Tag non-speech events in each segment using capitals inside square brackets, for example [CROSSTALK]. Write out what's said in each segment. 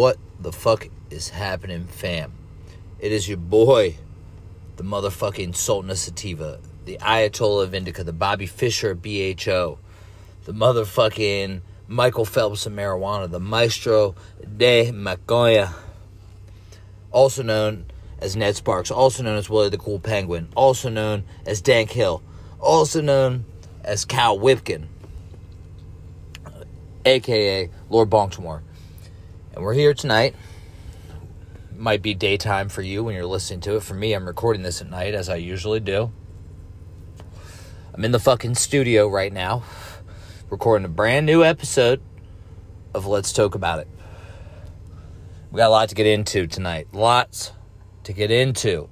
What the fuck is happening, fam? It is your boy, the motherfucking Sultan of Sativa, the Ayatollah of Indica, the Bobby Fischer of BHO, the motherfucking Michael Phelps of marijuana, the Maestro de Macoya, also known as Ned Sparks, also known as Willie the Cool Penguin, also known as Dank Hill, also known as Cal Whipkin, aka Lord Baltimore. And we're here tonight. Might be daytime for you when you're listening to it. For me, I'm recording this at night, as I usually do. I'm in the fucking studio right now, recording a brand new episode of Let's Talk About It. We got a lot to get into tonight. Lots to get into.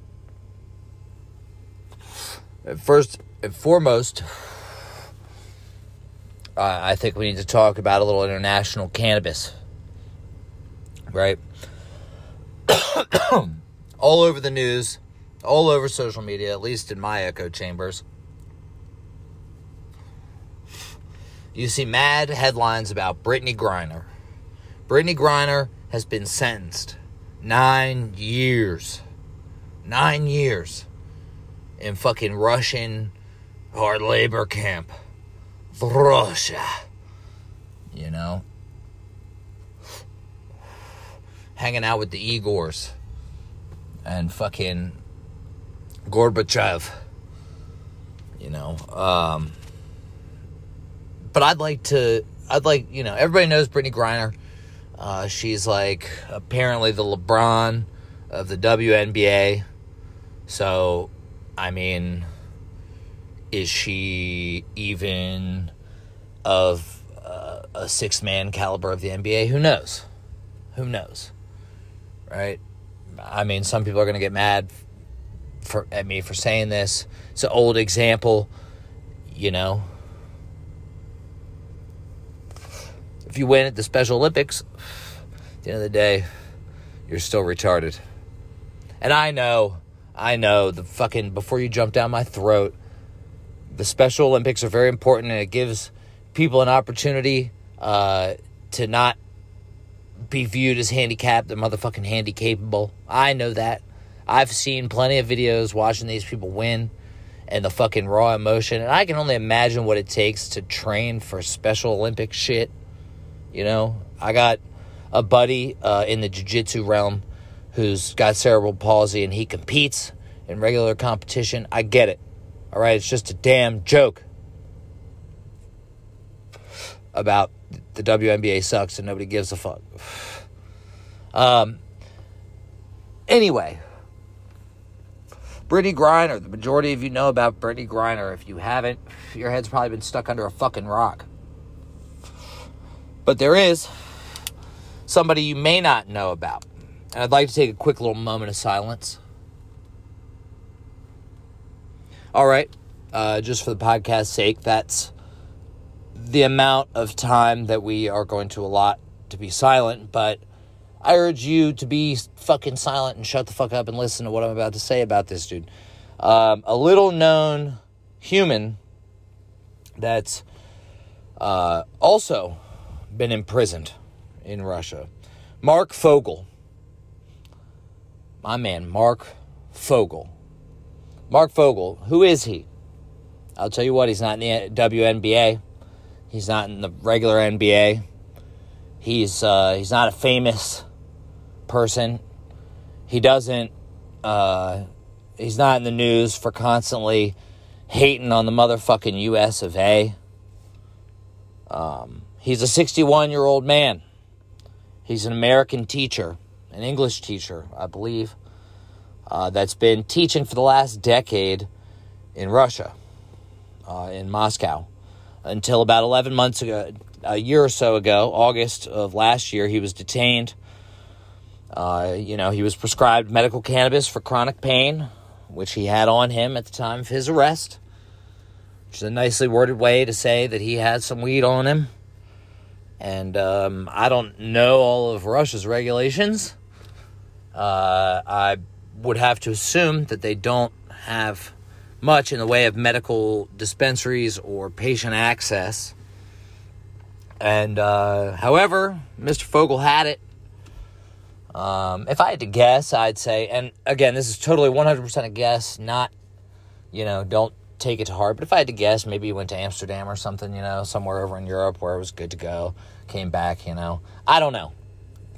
First and foremost, I think we need to talk about a little international cannabis. Right? [COUGHS] all over the news, all over social media, at least in my echo chambers. You see mad headlines about Brittney Griner. Brittney Griner has been sentenced nine years. Nine years in fucking Russian hard labor camp. Russia. You know? Hanging out with the Igors and fucking Gorbachev. You know? Um, but I'd like to, I'd like, you know, everybody knows Brittney Griner. Uh, she's like apparently the LeBron of the WNBA. So, I mean, is she even of uh, a six man caliber of the NBA? Who knows? Who knows? Right? I mean, some people are going to get mad for at me for saying this. It's an old example, you know. If you win at the Special Olympics, at the end of the day, you're still retarded. And I know, I know, the fucking, before you jump down my throat, the Special Olympics are very important and it gives people an opportunity uh, to not be viewed as handicapped. They're motherfucking handy capable. I know that. I've seen plenty of videos watching these people win and the fucking raw emotion. And I can only imagine what it takes to train for Special Olympic shit. You know, I got a buddy uh, in the jiu jitsu realm who's got cerebral palsy and he competes in regular competition. I get it. All right, it's just a damn joke about the WNBA sucks and nobody gives a fuck. Um. Anyway, Brittney Griner. The majority of you know about Brittney Griner. If you haven't, your head's probably been stuck under a fucking rock. But there is somebody you may not know about. And I'd like to take a quick little moment of silence. All right, uh, just for the podcast's sake, that's the amount of time that we are going to allot to be silent, but I urge you to be fucking silent and shut the fuck up and listen to what I'm about to say about this dude. Um, a little known human that's uh, also been imprisoned in Russia. Marc Fogel. My man, Marc Fogel. Marc Fogel, who is he? I'll tell you what, he's not in the WNBA. He's not in the regular NBA. He's uh, he's not a famous person. He doesn't. Uh, he's not in the news for constantly hating on the motherfucking U.S. of A. Um, he's a 61 year old man. He's an American teacher, an English teacher, I believe, uh, that's been teaching for the last decade in Russia, uh, in Moscow until about 11 months ago, a year or so ago, August of last year, he was detained. Uh, you know, he was prescribed medical cannabis for chronic pain, which he had on him at the time of his arrest, which is a nicely worded way to say that he had some weed on him. And um, I don't know all of Russia's regulations. Uh, I would have to assume that they don't have much in the way of medical dispensaries or patient access. And uh, however, Mr. Fogel had it. Um, if I had to guess, I'd say, and again, this is totally 100% a guess, not, you know, don't take it to heart. But if I had to guess, maybe he went to Amsterdam or something, you know, somewhere over in Europe where it was good to go, came back, you know. I don't know.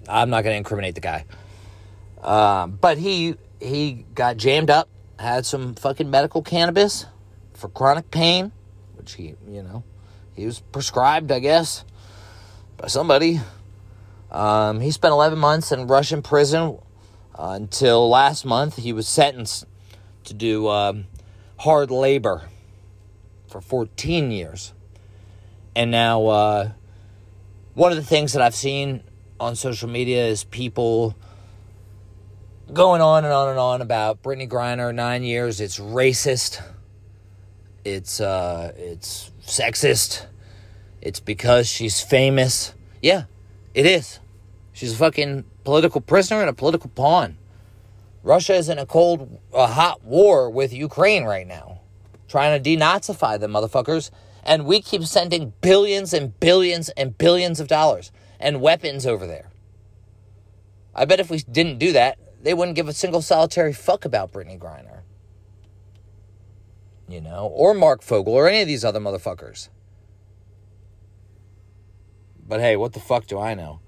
I'm not going to incriminate the guy. Um, but he he got jammed up, had some fucking medical cannabis for chronic pain, which he, you know, he was prescribed, I guess, by somebody. Um, he spent 11 months in Russian prison uh, until last month. He was sentenced to do um, hard labor for 14 years. And now, uh, one of the things that I've seen on social media is people going on and on and on about Brittney Griner, nine years. It's racist. It's uh, it's sexist. It's because she's famous. Yeah, it is. She's a fucking political prisoner and a political pawn. Russia is in a cold, a hot war with Ukraine right now, trying to denazify them motherfuckers. And we keep sending billions and billions and billions of dollars and weapons over there. I bet if we didn't do that, they wouldn't give a single solitary fuck about Brittney Griner. You know, or Marc Fogel or any of these other motherfuckers. But hey, what the fuck do I know?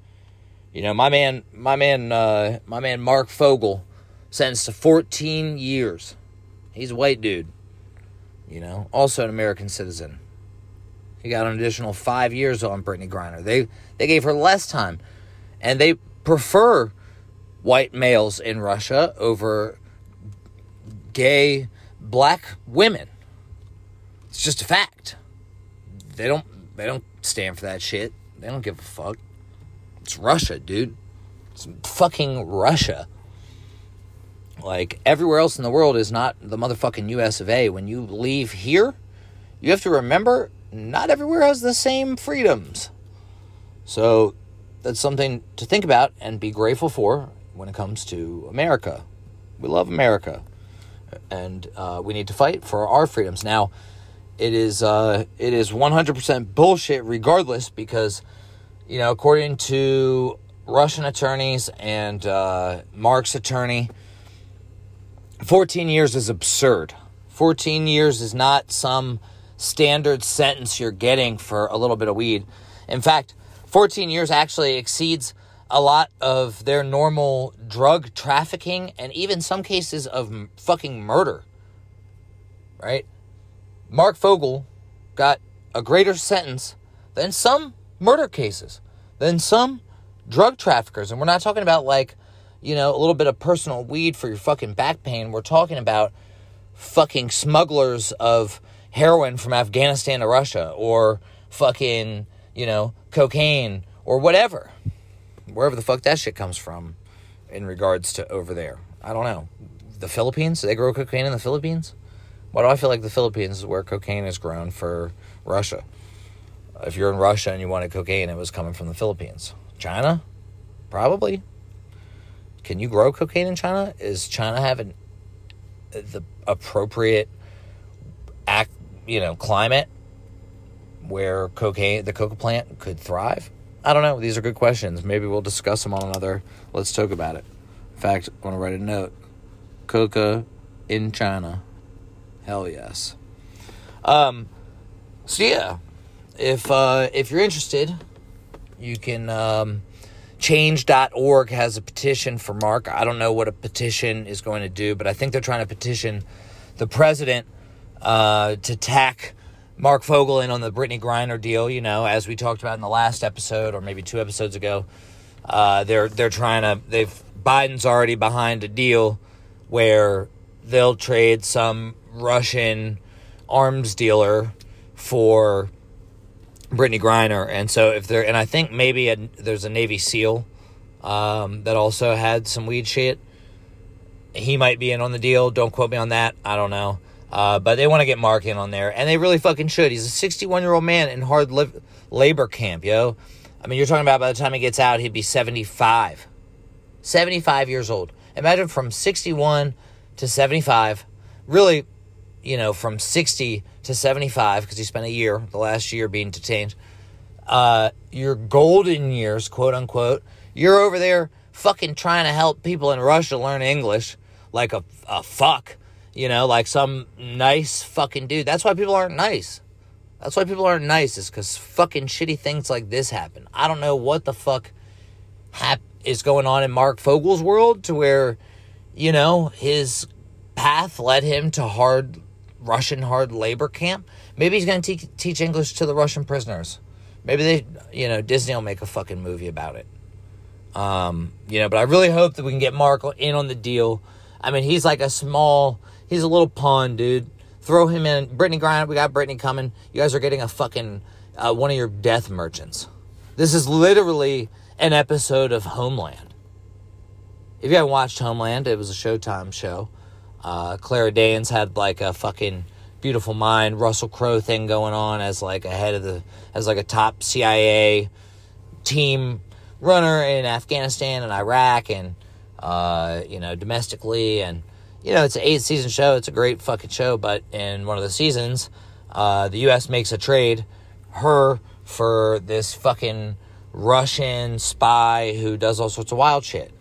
You know, my man, my man, uh, my man Marc Fogel sentenced to 14 years. He's a white dude, you know, also an American citizen. He got an additional five years on Brittney Griner. They they gave her less time, and they prefer white males in Russia over gay black women. It's just a fact. They don't they don't stand for that shit. They don't give a fuck. It's Russia, dude. It's fucking Russia. Like everywhere else in the world is not the motherfucking US of A. When you leave here, you have to remember not everywhere has the same freedoms. So that's something to think about and be grateful for when it comes to America. We love America, and uh, we need to fight for our freedoms. Now, it is uh, it is one hundred percent bullshit, regardless, because you know, according to Russian attorneys and uh, Marc's attorney, fourteen years is absurd. Fourteen years is not some standard sentence you're getting for a little bit of weed. In fact, 14 years actually exceeds a lot of their normal drug trafficking and even some cases of fucking murder. Right? Marc Fogel got a greater sentence than some murder cases, than some drug traffickers. And we're not talking about like, you know, a little bit of personal weed for your fucking back pain. We're talking about fucking smugglers of heroin from Afghanistan to Russia or fucking, you know, cocaine or whatever wherever the fuck that shit comes from in regards to over there. I don't know. The Philippines? They grow cocaine in the Philippines? Why do I feel like the Philippines is where cocaine is grown for Russia? If you're in Russia and you wanted cocaine, it was coming from the Philippines. China? Probably. Can you grow cocaine in China? Is China having the appropriate act, you know, climate where cocaine, the coca plant could thrive? I don't know. These are good questions. Maybe we'll discuss them on another. Let's talk about it. In fact, I want to write a note. Coca in China. Hell yes. Um. So yeah, if uh, if you're interested, you can. Um, Change.org has a petition for Marc. I don't know what a petition is going to do, but I think they're trying to petition the president uh, to tack Marc Fogel in on the Brittney Griner deal. You know, as we talked about in the last episode, or maybe two episodes ago, uh, they're they're trying to. They've Biden's already behind a deal where they'll trade some Russian arms dealer for Brittney Griner, and so if there, and I think maybe a, there's a Navy SEAL um, that also had some weed shit. He might be in on the deal. Don't quote me on that. I don't know. Uh, but they want to get Marc in on there, and they really fucking should. He's a 61 year old man in hard li- labor camp, yo. I mean, you're talking about by the time he gets out, he'd be 75. 75 years old. Imagine from 61 to 75. Really, you know, from 60 to 75, because he spent a year, the last year being detained. Uh, your golden years, quote unquote, you're over there fucking trying to help people in Russia learn English like a, a fuck, you know, like some nice fucking dude. That's why people aren't nice. That's why people aren't nice, is because fucking shitty things like this happen. I don't know what the fuck hap- is going on in Marc Fogel's world to where, you know, his path led him to hard Russian hard labor camp. Maybe he's going to te- teach English to the Russian prisoners. Maybe they, you know, Disney will make a fucking movie about it. Um, you know, but I really hope that we can get Marc in on the deal. I mean, he's like a small, he's a little pawn, dude. Throw him in. Brittney Griner, we got Brittney coming. You guys are getting a fucking uh, one of your death merchants. This is literally an episode of Homeland. If you haven't watched Homeland, it was a Showtime show. Uh, Claire Danes had like a fucking beautiful mind, Russell Crowe thing going on as like a head of the, as like a top CIA team runner in Afghanistan and Iraq and, uh, you know, domestically and you know, it's an eight season show. It's a great fucking show. But in one of the seasons, uh, the U.S. makes a trade her for this fucking Russian spy who does all sorts of wild shit.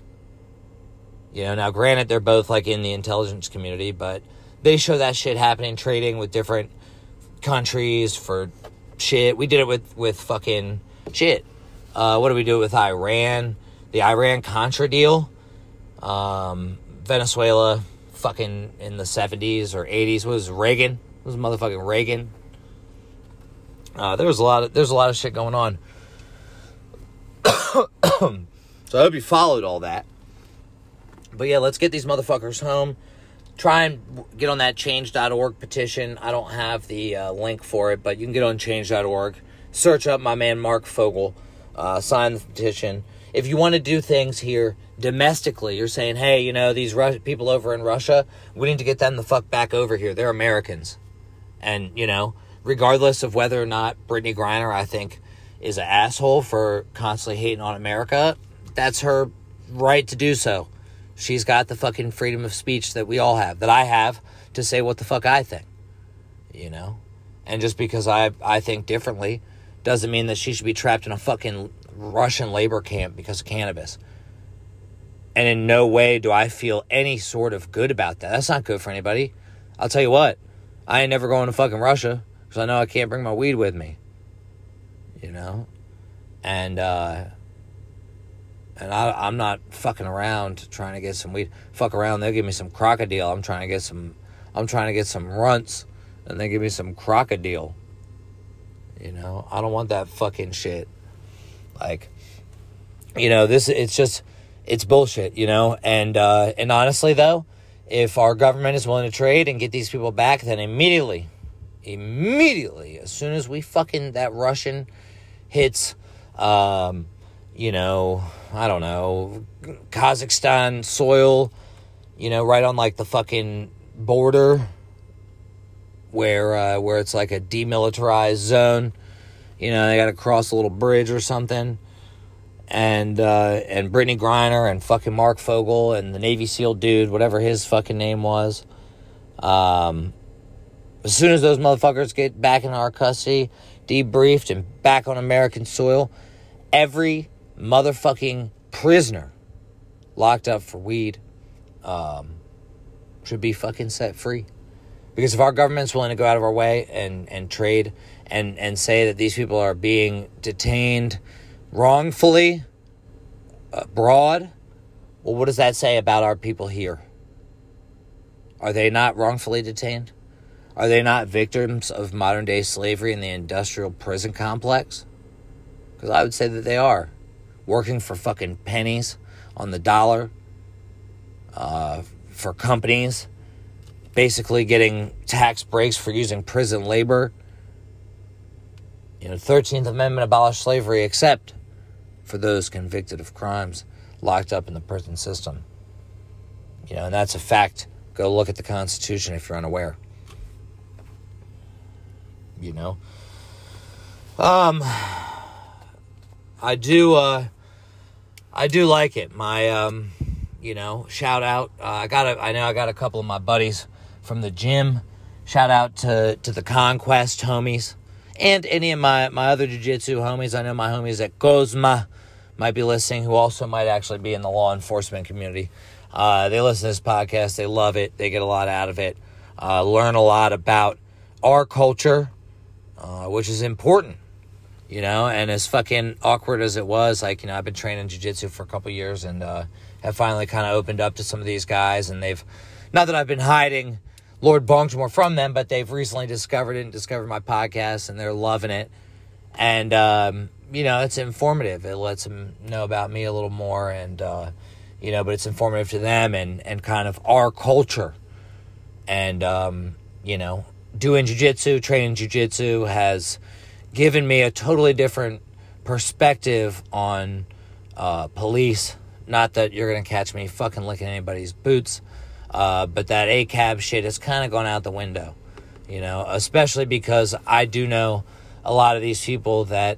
You know, now granted, they're both like in the intelligence community, but they show that shit happening, trading with different countries for shit. We did it with with fucking shit. Uh, what do we do with Iran? The Iran Contra deal. Um, Venezuela fucking in the 70s or 80s was Reagan. It was motherfucking Reagan. Uh, there was a lot of there's a lot of shit going on. [COUGHS] so I hope you followed all that. But yeah, let's get these motherfuckers home. Try and get on that change.org petition. I don't have the uh, link for it, but you can get on change.org. Search up my man Marc Fogel. Uh, sign the petition. If you want to do things here domestically, you're saying, hey, you know, these Rus- people over in Russia, we need to get them the fuck back over here. They're Americans. And, you know, regardless of whether or not brittney Griner, I think, is an asshole for constantly hating on America, that's her right to do so. She's got the fucking freedom of speech that we all have, that I have, to say what the fuck I think. You know? And just because I, I think differently doesn't mean that she should be trapped in a fucking Russian labor camp because of cannabis. And in no way do I feel any sort of good about that. That's not good for anybody. I'll tell you what, I ain't never going to fucking Russia because I know I can't bring my weed with me. You know? And, uh, and I, I'm not fucking around trying to get some weed. Fuck around, they'll give me some crocodile. I'm trying to get some, I'm trying to get some runts, and they give me some crocodile. You know, I don't want that fucking shit. Like, you know, this it's just it's bullshit, you know. And uh, and honestly, though, if our government is willing to trade and get these people back, then immediately, immediately, as soon as we fucking that Russian hits, um, you know, I don't know, Kazakhstan soil, you know, right on like the fucking border where uh, where it's like a demilitarized zone. You know, they got to cross a little bridge or something. And uh, and Brittney Griner and fucking Marc Fogel and the Navy SEAL dude, whatever his fucking name was. Um, as soon as those motherfuckers get back in our custody, debriefed and back on American soil, every motherfucking prisoner locked up for weed um, should be fucking set free. Because if our government's willing to go out of our way and, and trade and, and say that these people are being detained wrongfully abroad, well, what does that say about our people here? Are they not wrongfully detained? Are they not victims of modern day slavery in the industrial prison complex? Because I would say that they are. Working for fucking pennies on the dollar uh, for companies basically getting tax breaks for using prison labor. You know, 13th Amendment abolished slavery except for those convicted of crimes locked up in the prison system. You know, and that's a fact. Go look at the Constitution if you're unaware. You know. Um I do uh I do like it. My um you know, shout out. Uh, I got a, I know I got a couple of my buddies from the gym. Shout out to to the Conquest homies and any of my my other jiu-jitsu homies. I know my homies at Cosma, might be listening who also might actually be in the law enforcement community. Uh, they listen to this podcast. They love it. They get a lot out of it. Uh, learn a lot about our culture, uh, which is important, you know. And as fucking awkward as it was, like you know, I've been training jujitsu for a couple years and uh, have finally kind of opened up to some of these guys, and they've not that I've been hiding Lord Baltimore from them, but they've recently discovered it and discovered my podcast, and they're loving it. And um, you know, it's informative. It lets them know about me a little more, and uh, you know, but it's informative to them and and kind of our culture. And um, you know, doing jujitsu, training jujitsu has given me a totally different perspective on uh, police. Not that you're gonna catch me fucking licking anybody's boots uh, but that ACAB shit has kind of gone out the window, you know, especially because I do know a lot of these people that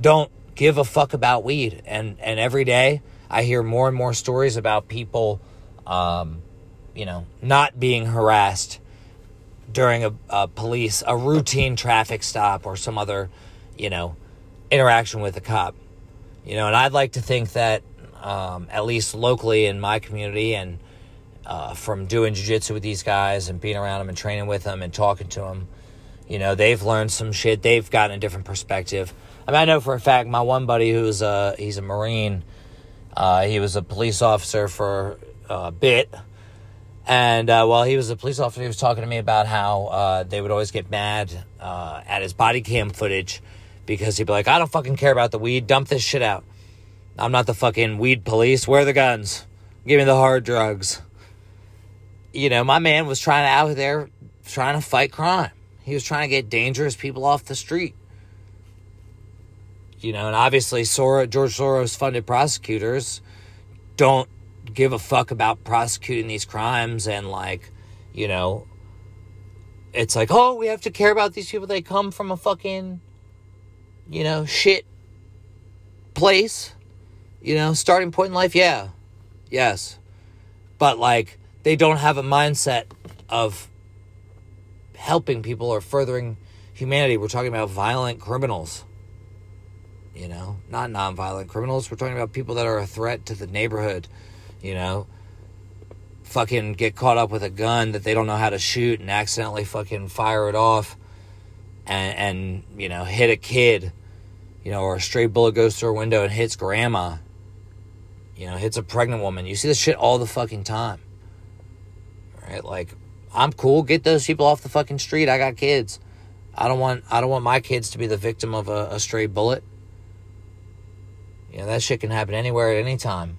don't give a fuck about weed. And, and every day I hear more and more stories about people, um, you know, not being harassed during a, a police, a routine traffic stop or some other, you know, interaction with a cop. You know, and I'd like to think that, um, at least locally in my community and uh, from doing jiu-jitsu with these guys and being around them and training with them and talking to them you know they've learned some shit. They've gotten a different perspective. I mean i know for a fact my one buddy who's a he's a marine uh, he was a police officer for a bit. And uh, while he was a police officer he was talking to me about how uh, they would always get mad uh, at his body cam footage because he'd be like i don't fucking care about the weed. Dump this shit out. I'm not the fucking weed police. Where are the guns? Give me the hard drugs. You know, my man was trying to out there trying to fight crime. He was trying to get dangerous people off the street. You know, and obviously Sora, George Soros funded prosecutors don't give a fuck about prosecuting these crimes and like, you know, it's like, oh, we have to care about these people. They come from a fucking, you know, shit place. You know, starting point in life, yeah. Yes. But like they don't have a mindset of helping people or furthering humanity. We're talking about violent criminals. You know, not non-violent criminals. We're talking about people that are a threat to the neighborhood. You know, fucking get caught up with a gun that they don't know how to shoot and accidentally fucking fire it off and, and you know, hit a kid. You know, or a stray bullet goes through a window and hits grandma. You know, hits a pregnant woman. You see this shit all the fucking time right? Like, I'm cool. Get those people off the fucking street. I got kids. I don't want I don't want my kids to be the victim of a, a stray bullet. You know, that shit can happen anywhere at any time.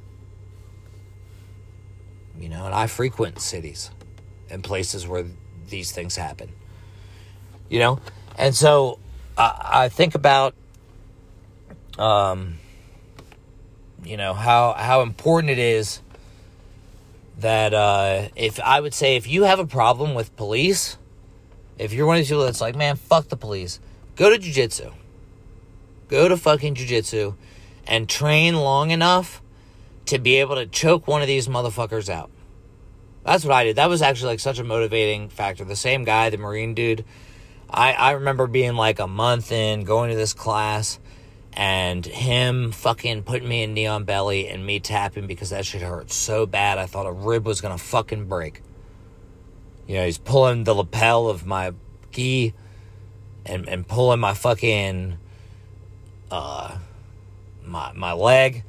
You know, and I frequent cities and places where these things happen. You know? And so I, I think about um you know how how important it is that uh, if I would say if you have a problem with police, if you're one of these people that's like, man, fuck the police, go to jujitsu. Go to fucking jujitsu and train long enough to be able to choke one of these motherfuckers out. That's what I did. That was actually like such a motivating factor. The same guy, the Marine dude, I, I remember being like a month in, going to this class, and him fucking putting me in knee on belly and me tapping because that shit hurt so bad I thought a rib was gonna fucking break. You know, he's pulling the lapel of my gi and, and pulling my fucking uh my my leg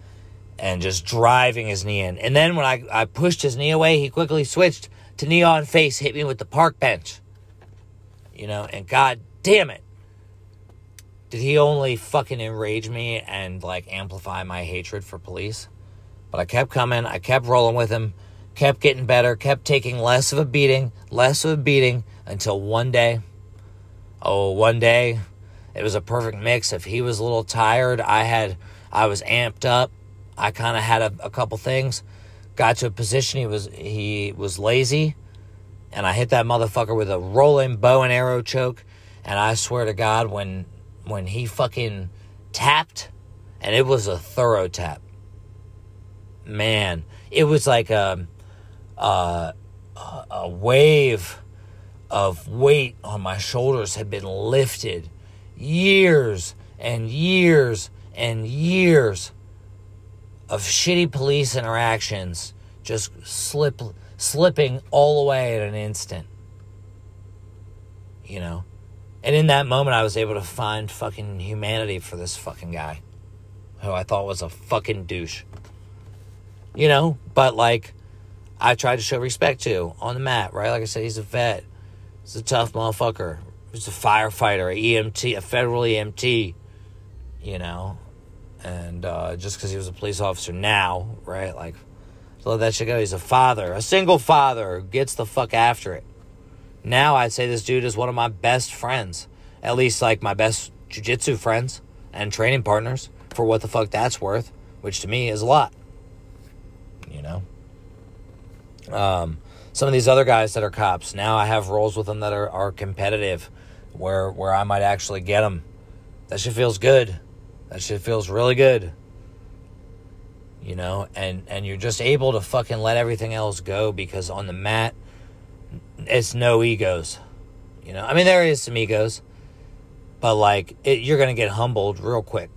and just driving his knee in. And then when I, I pushed his knee away, he quickly switched to knee on face, hit me with the park bench. You know, and god damn it did he only fucking enrage me and like amplify my hatred for police? But I kept coming, I kept rolling with him, kept getting better, kept taking less of a beating, less of a beating until one day, oh, one day, it was a perfect mix. If he was a little tired, I had, I was amped up. I kind of had a, a couple things. Got to a position he was he was lazy, and I hit that motherfucker with a rolling bow and arrow choke. And I swear to God, when when he fucking tapped, and it was a thorough tap. Man, it was like a, a, a wave of weight on my shoulders had been lifted years and years and years of shitty police interactions just slip slipping all away at an instant. You know? And in that moment I was able to find fucking humanity for this fucking guy who I thought was a fucking douche. You know, but like I tried to show respect to on the mat, right? Like I said, he's a vet. He's a tough motherfucker. He's a firefighter, a EMT, a federal EMT, you know. And uh, just because he was a police officer now, right? Like, let that shit go. He's a father, a single father, gets the fuck after it. Now I'd say this dude is one of my best friends. At least, like, my best jujitsu friends and training partners for what the fuck that's worth, which to me is a lot. You know? Um, some of these other guys that are cops, now I have roles with them that are, are competitive where where I might actually get them. That shit feels good. That shit feels really good. You know, and and you're just able to fucking let everything else go because on the mat it's no egos. You know, I mean there is some egos, but like it, you're gonna get humbled real quick.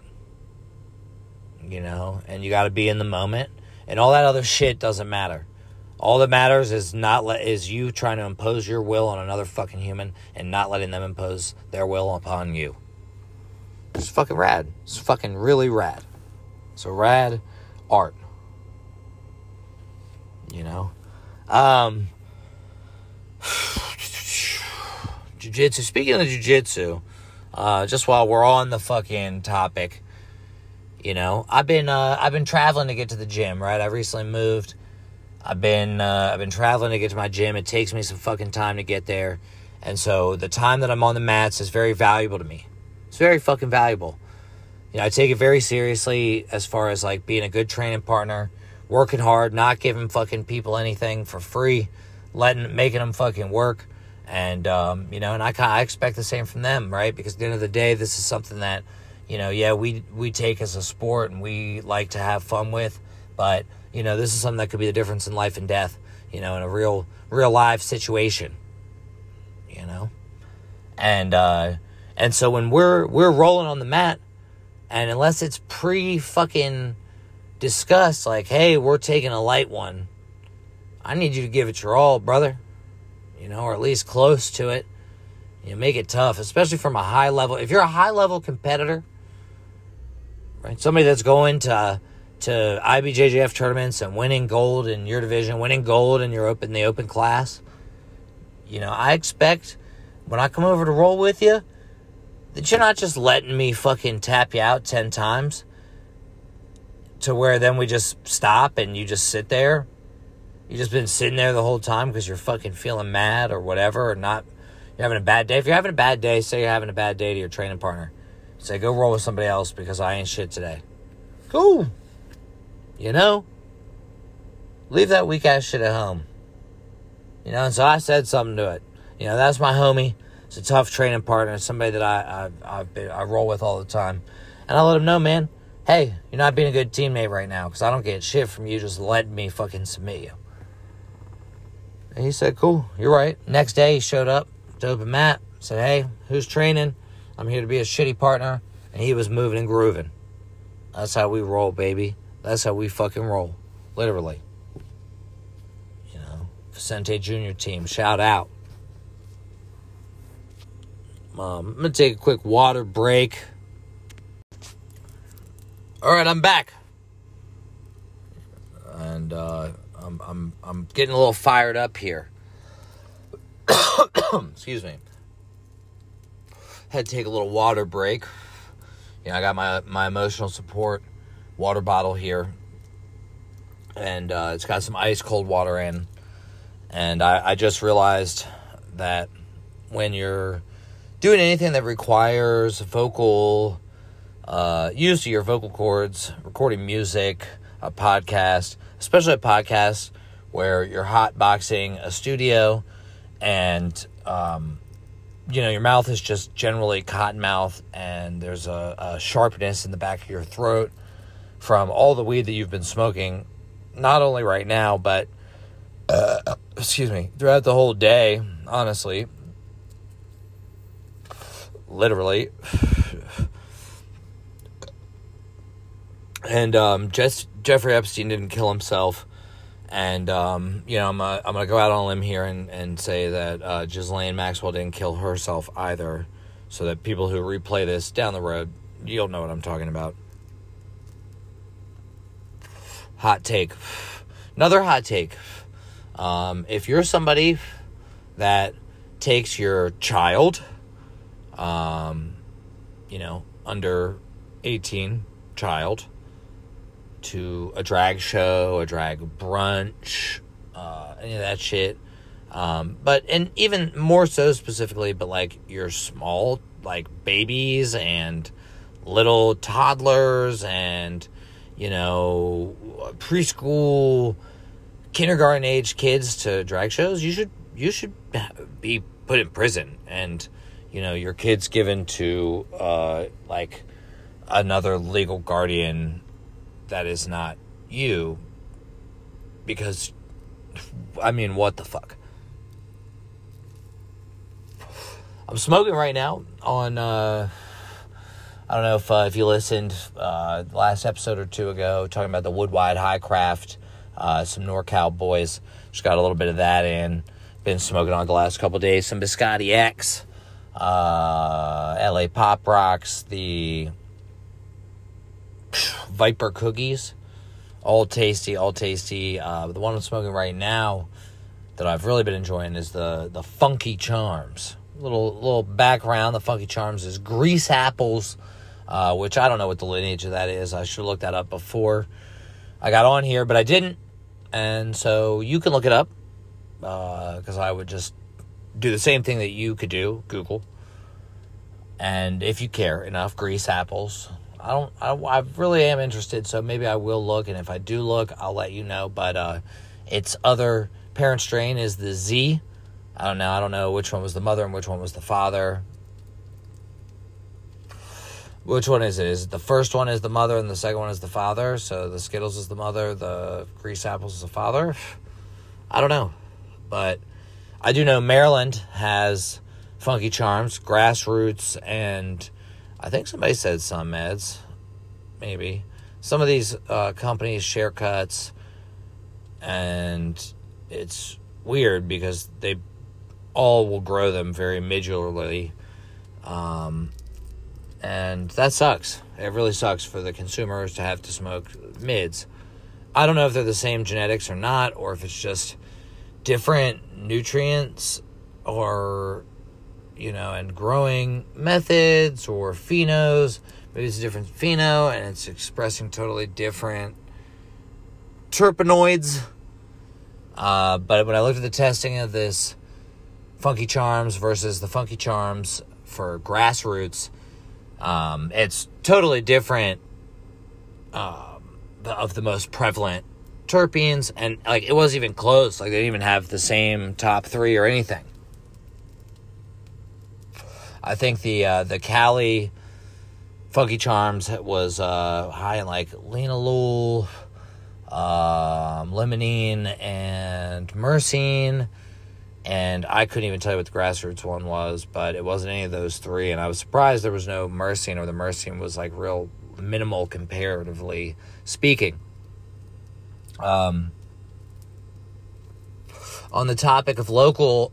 You know, and you got to be in the moment, and all that other shit doesn't matter. All that matters is not let is you trying to impose your will on another fucking human and not letting them impose their will upon you. It's fucking rad. It's fucking really rad. It's a rad art. You know? Um Jiu-jitsu. Speaking of jiu-jitsu, uh, just while we're on the fucking topic, you know, I've been uh, I've been traveling to get to the gym, right? I recently moved I've been uh, I've been traveling to get to my gym. It takes me some fucking time to get there, and so the time that I'm on the mats is very valuable to me. It's very fucking valuable. You know, I take it very seriously as far as like being a good training partner, working hard, not giving fucking people anything for free, letting making them fucking work, and um, you know, and I I expect the same from them, right? Because at the end of the day, this is something that you know, yeah, we we take as a sport and we like to have fun with, but you know, this is something that could be the difference in life and death, you know, in a real, real life situation, you know? And, uh, and so when we're, we're rolling on the mat, and unless it's pre fucking discussed, like, hey, we're taking a light one, I need you to give it your all, brother, you know, or at least close to it. You make it tough, especially from a high level. If you're a high level competitor, right, somebody that's going to, to IBJJF tournaments and winning gold in your division, winning gold in your open the open class. You know, I expect when I come over to roll with you that you're not just letting me fucking tap you out 10 times to where then we just stop and you just sit there. You just been sitting there the whole time because you're fucking feeling mad or whatever or not you're having a bad day. If you're having a bad day, say you're having a bad day to your training partner. Say go roll with somebody else because I ain't shit today. Cool. You know? Leave that weak ass shit at home. You know, and so I said something to it. You know, that's my homie. It's a tough training partner. somebody that I I, I, I roll with all the time. And I let him know, man, hey, you're not being a good teammate right now because I don't get shit from you just letting me fucking submit you. And he said, cool, you're right. Next day, he showed up to open mat, said, hey, who's training? I'm here to be a shitty partner. And he was moving and grooving. That's how we roll, baby. That's how we fucking roll. Literally. You know, Vicente Jr. team, shout out. Um, I'm going to take a quick water break. All right, I'm back. And uh, I'm, I'm, I'm getting a little fired up here. [COUGHS] Excuse me. Had to take a little water break. You know, I got my, my emotional support water bottle here, and uh, it's got some ice cold water in. And I, I just realized that when you're doing anything that requires vocal uh, use of your vocal cords, recording music, a podcast, especially a podcast where you're hot boxing a studio and um, you know your mouth is just generally cotton mouth and there's a, a sharpness in the back of your throat from all the weed that you've been smoking, not only right now, but uh, excuse me, throughout the whole day, honestly. Literally. And um, Jeffrey Epstein didn't kill himself. And, um, you know, I'm, uh, I'm going to go out on a limb here and, and say that uh, Ghislaine Maxwell didn't kill herself either. So that people who replay this down the road, you'll know what I'm talking about. Hot take. Another hot take. Um, if you're somebody that takes your child, um, you know, under 18 child, to a drag show, a drag brunch, uh, any of that shit. Um, but and even more so specifically, but like your small like babies and little toddlers and you know preschool, kindergarten age kids to drag shows, you should you should be put in prison and you know your kids given to uh, like another legal guardian that is not you because I mean what the fuck? I'm smoking right now on uh I don't know if uh, if you listened uh last episode or two ago talking about the Wood-Wide High Craft uh some NorCal boys. Just got a little bit of that in. Been smoking on the last couple days. Some Biscotti X uh LA Pop Rocks the Viper cookies. All tasty, all tasty. Uh, the one I'm smoking right now that I've really been enjoying is the the Funky Charms. Little little background. The Funky Charms is grease apples, uh, which I don't know what the lineage of that is. I should look that up before I got on here, but I didn't, and so you can look it up because uh, I would just do the same thing that you could do. Google, and if you care enough, grease apples I don't. I, I really am interested, so maybe I will look, and if I do look, I'll let you know. But uh, its other parent strain is the Z. I don't know. I don't know which one was the mother and which one was the father. Which one is it? Is it the first one is the mother and the second one is the father? So the Skittles is the mother, the Grease Apples is the father. I don't know, but I do know Maryland has Funky Charms, Grassroots, and I think somebody said some meds, maybe. Some of these uh, companies share cuts, and it's weird because they all will grow them very modularly. Um, and that sucks. It really sucks for the consumers to have to smoke mids. I don't know if they're the same genetics or not, or if it's just different nutrients or you know, and growing methods or phenos. Maybe it's a different pheno and it's expressing totally different terpenoids. Uh, but when I looked at the testing of this Funky Charms versus the Funky Charms for grassroots, um, it's totally different um, of the most prevalent terpenes, and like it wasn't even close. Like they didn't even have the same top three or anything. I think the uh, the Cali Funky Charms was uh, high in like linalool, um, limonene, and myrcene. And I couldn't even tell you what the grassroots one was, but it wasn't any of those three. And I was surprised there was no myrcene, or the myrcene was like real minimal comparatively speaking. Um, on the topic of local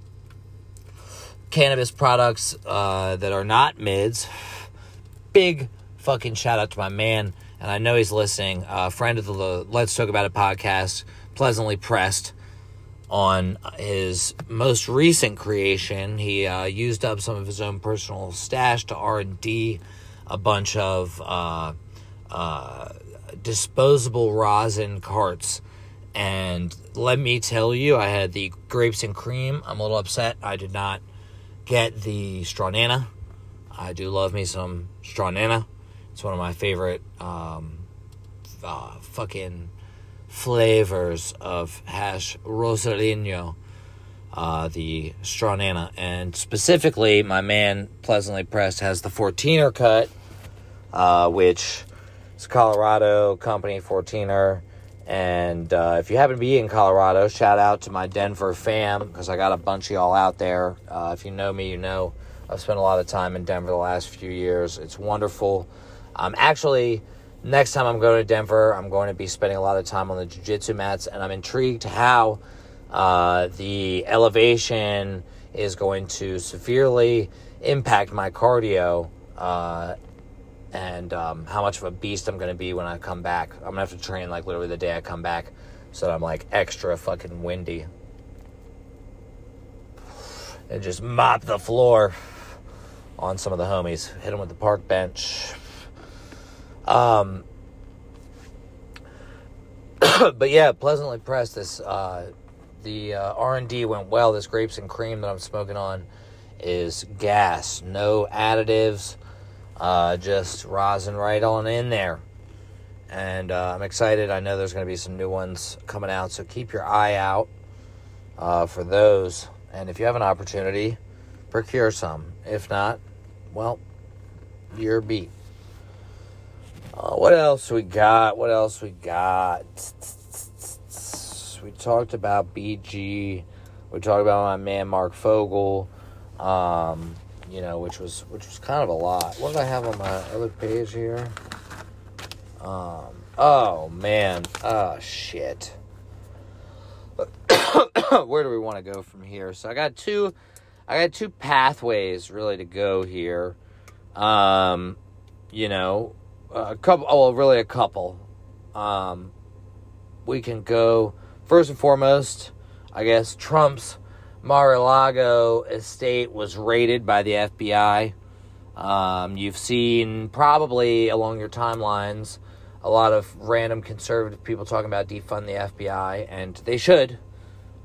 cannabis products uh, that are not mids. Big fucking shout out to my man, and I know he's listening. Uh, friend of the Let's Talk About It podcast, pleasantly pressed on his most recent creation. He uh, used up some of his own personal stash to R and D a bunch of uh, uh, disposable rosin carts. And let me tell you, I had the grapes and cream. I'm a little upset. I did not get the Strawnana. I do love me some Strawnana. It's one of my favorite um, uh, fucking flavors of hash rosalino, uh, the Strawnana. And specifically, my man Pleasantly Pressed has the 14er cut, uh, which is Colorado company 14er. And uh, if you happen to be in Colorado, shout out to my Denver fam because I got a bunch of y'all out there. Uh, if you know me, you know I've spent a lot of time in Denver the last few years. It's wonderful. I'm actually next time I'm going to Denver, I'm going to be spending a lot of time on the jiu-jitsu mats, and I'm intrigued how uh, the elevation is going to severely impact my cardio uh, and um, how much of a beast I'm going to be when I come back. I'm going to have to train like literally the day I come back so that I'm like extra fucking windy. And just mop the floor on some of the homies. Hit them with the park bench. Um, [COUGHS] but yeah, pleasantly pressed. This uh, the uh, R and D went well. This grapes and cream that I'm smoking on is gas, no additives, uh, just rosin right on in there. And uh, I'm excited. I know there's going to be some new ones coming out, so keep your eye out uh, for those. And if you have an opportunity, procure some. If not, well, you're beat. Uh, what else we got? What else we got? We talked about BG. We talked about my man Marc Fogel. Um, you know, which was which was kind of a lot. What did I have on my other page here? Um, oh man, oh shit. [COUGHS] Where do we want to go from here? So I got two, I got two pathways really to go here. Um, you know, a couple. Oh, well, really a couple. Um, we can go first and foremost. I guess Trump's Mar-a-Lago estate was raided by the FBI. Um, you've seen probably along your timelines a lot of random conservative people talking about defund the FBI, and they should,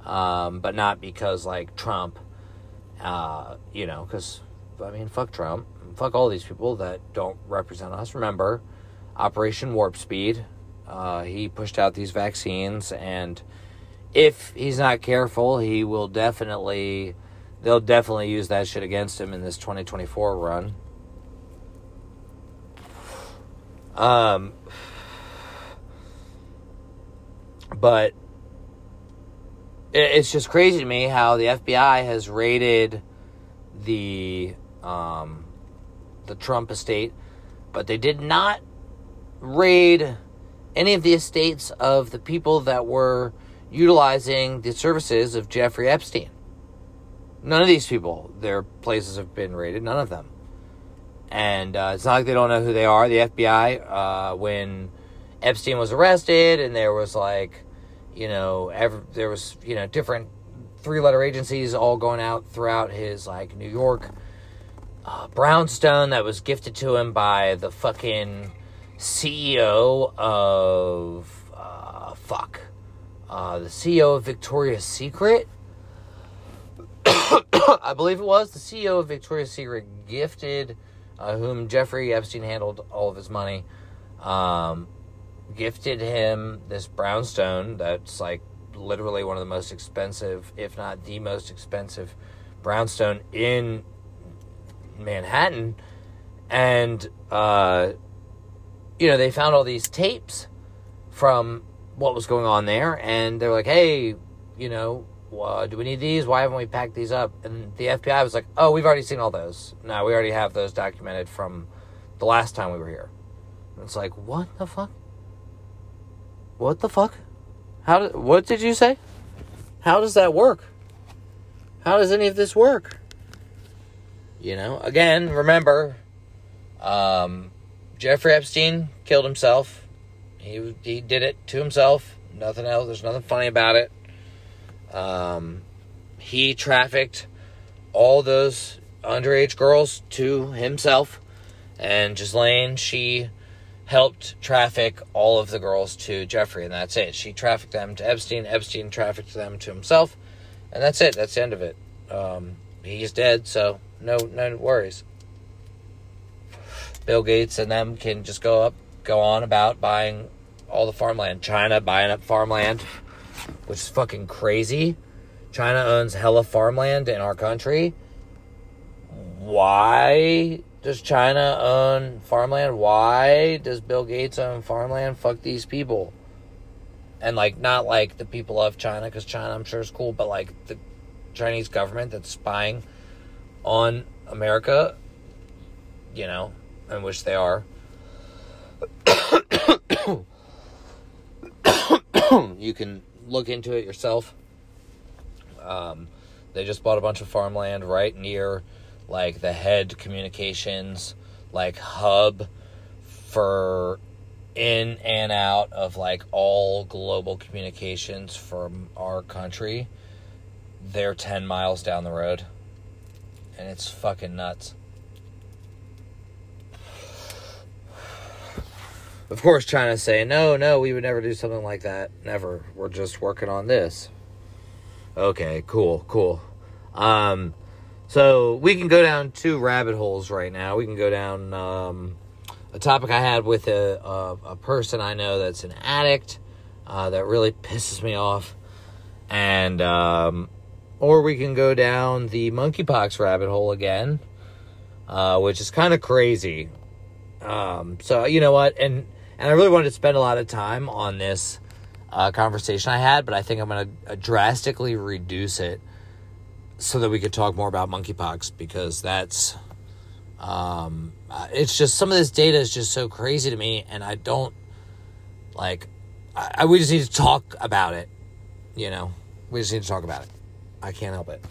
um, but not because like Trump, uh, you know, because I mean, fuck Trump, fuck all these people that don't represent us. Remember, Operation Warp Speed. Uh, he pushed out these vaccines and if he's not careful, he will definitely they'll definitely use that shit against him in this 2024 run. Um but it's just crazy to me how the FBI has raided the um, the Trump estate, but they did not raid any of the estates of the people that were utilizing the services of Jeffrey Epstein. None of these people, their places have been raided, none of them. And uh, it's not like they don't know who they are. The FBI, uh, when Epstein was arrested, and there was like, you know, every, there was, you know, different three letter agencies all going out throughout his, like, New York uh, brownstone that was gifted to him by the fucking CEO of, uh, fuck uh, the CEO of Victoria's Secret. [COUGHS] I believe it was the CEO of Victoria's Secret gifted, uh, whom Jeffrey Epstein handled all of his money, um, gifted him this brownstone that's like literally one of the most expensive, if not the most expensive brownstone in Manhattan. And, uh, you know, they found all these tapes from what was going on there, and they're like, "Hey, you know, uh, do we need these? Why haven't we packed these up?" And the FBI was like, "Oh, we've already seen all those. No, we already have those documented from the last time we were here." And it's like, what the fuck? What the fuck? How did? What did you say? How does that work? How does any of this work? You know, again, remember, um, Jeffrey Epstein killed himself he he did it to himself. Nothing else. There's nothing funny about it. Um, he trafficked all those underage girls to himself, and Ghislaine she helped traffic all of the girls to Jeffrey, and that's it. She trafficked them to Epstein. Epstein trafficked them to himself, and that's it. That's the end of it. Um, he's dead, so no no worries. Bill Gates and them can just go up go on about buying all the farmland. China buying up farmland, which is fucking crazy. China owns hella farmland in our country. Why does China own farmland? Why does Bill Gates own farmland? Fuck these people. And like not like the people of China cuz China I'm sure is cool, but like the Chinese government that's spying on America, you know, and which they are you can look into it yourself. Um, they just bought a bunch of farmland right near like the head communications like hub for in and out of like all global communications from our country. They're 10 miles down the road. And it's fucking nuts. Of course, China's saying, no, no, we would never do something like that. Never. We're just working on this. Okay, cool, cool. Um, so we can go down two rabbit holes right now. We can go down um, a topic I had with a, a, a, person I know that's an addict uh, that really pisses me off. And, um, or we can go down the monkeypox rabbit hole again, uh, which is kind of crazy. Um, so, you know what? And, and I really wanted to spend a lot of time on this uh, conversation I had, but I think I'm going to drastically reduce it so that we could talk more about monkeypox because that's um, uh, it's just some of this data is just so crazy to me, and I don't like. I, I we just need to talk about it. You know, we just need to talk about it. I can't help it.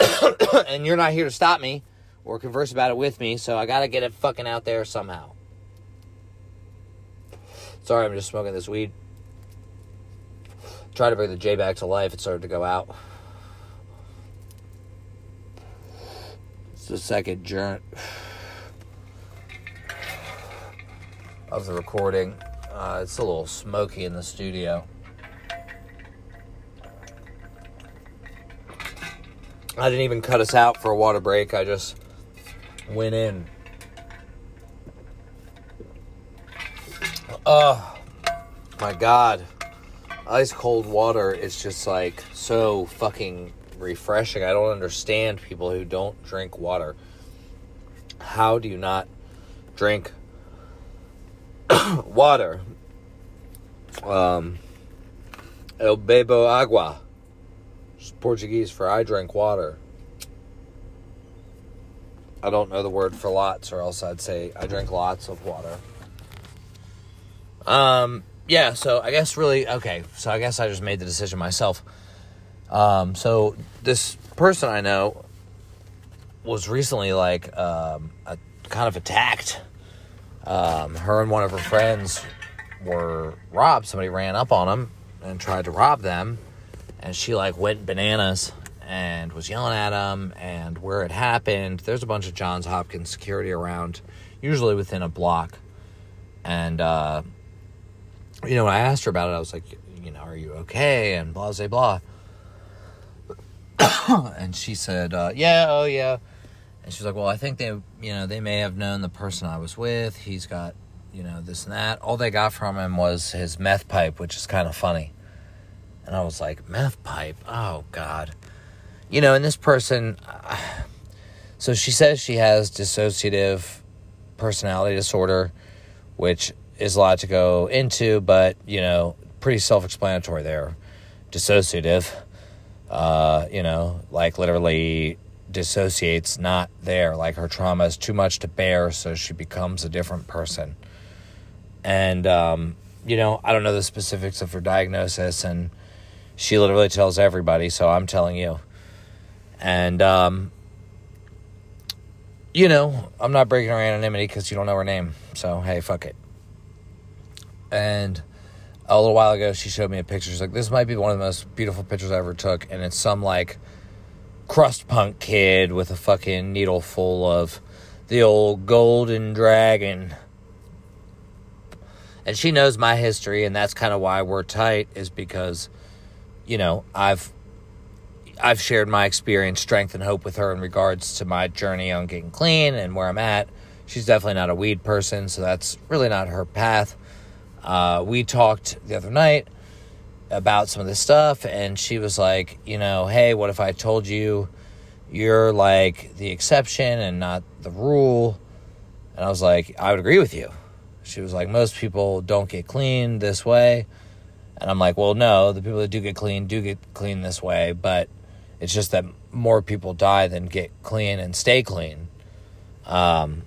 [COUGHS] and you're not here to stop me or converse about it with me, so I gotta get it fucking out there somehow. Sorry, I'm just smoking this weed. Try to bring the J back to life. It started to go out. It's the second journey of the recording. Uh, it's a little smoky in the studio. I didn't even cut us out for a water break. I just went in. Oh, my God. Ice cold water is just like so fucking refreshing. I don't understand people who don't drink water. How do you not drink [COUGHS] water? Um, bebo agua. It's Portuguese for I drink water. I don't know the word for lots, or else I'd say I drink lots of water. Um, yeah, so I guess really, okay, so I guess I just made the decision myself. Um, so this person I know was recently like um, a, kind of attacked. Um, her and one of her friends were robbed. Somebody ran up on them and tried to rob them and she like went bananas and was yelling at them and where it happened there's a bunch of johns hopkins security around usually within a block and uh, you know when i asked her about it i was like you know are you okay? and blah blah blah. [COUGHS] And she said uh, yeah oh yeah. And she's like well i think they you know they may have known the person i was with. He's got you know this and that. All they got from him was his meth pipe which is kind of funny. And I was like, meth pipe? Oh, God. You know, and this person, uh, [SIGHS] so she says she has dissociative personality disorder, which is a lot to go into, but, you know, pretty self explanatory there. Dissociative, uh, you know, like literally dissociates not there. Like her trauma is too much to bear, so she becomes a different person. And, um, you know, I don't know the specifics of her diagnosis and she literally tells everybody, so I'm telling you. And, um, you know, I'm not breaking her anonymity because you don't know her name. So, hey, fuck it. And a little while ago, she showed me a picture. She's like, this might be one of the most beautiful pictures I ever took. And it's some, like, crust punk kid with a fucking needle full of the old golden dragon. And she knows my history, and that's kind of why we're tight, is because you know, I've I've shared my experience, strength, and hope with her in regards to my journey on getting clean and where I'm at. She's definitely not a weed person, so that's really not her path. Uh, we talked the other night about some of this stuff, and she was like, you know, hey, what if I told you you're like the exception and not the rule? And I was like, I would agree with you. She was like, most people don't get clean this way. And I'm like, well, no, the people that do get clean do get clean this way, but it's just that more people die than get clean and stay clean. Um,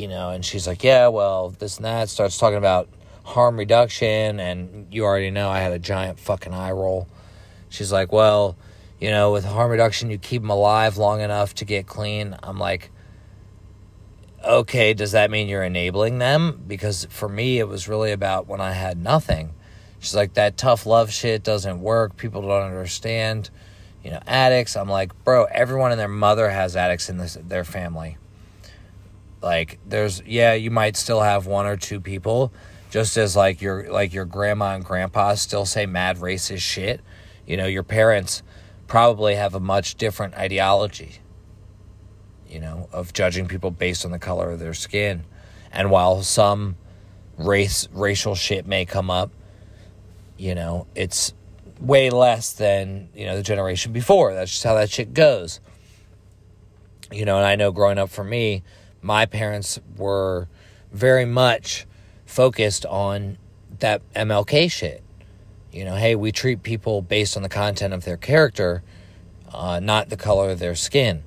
you know, and she's like, yeah, well, this and that starts talking about harm reduction, and you already know I had a giant fucking eye roll. She's like, well, you know, with harm reduction, you keep them alive long enough to get clean. I'm like, okay, does that mean you're enabling them? Because for me, it was really about when I had nothing. She's like, that tough love shit doesn't work. People don't understand. You know, addicts. I'm like, bro, everyone and their mother has addicts in this, their family. Like, there's, yeah, you might still have one or two people, just as like your like your grandma and grandpa still say mad racist shit. You know, your parents probably have a much different ideology you know, of judging people based on the color of their skin. And while some race racial shit may come up, you know, it's way less than, you know, the generation before. That's just how that shit goes. You know, and I know growing up for me, my parents were very much focused on that MLK shit. You know, hey, we treat people based on the content of their character, uh, not the color of their skin.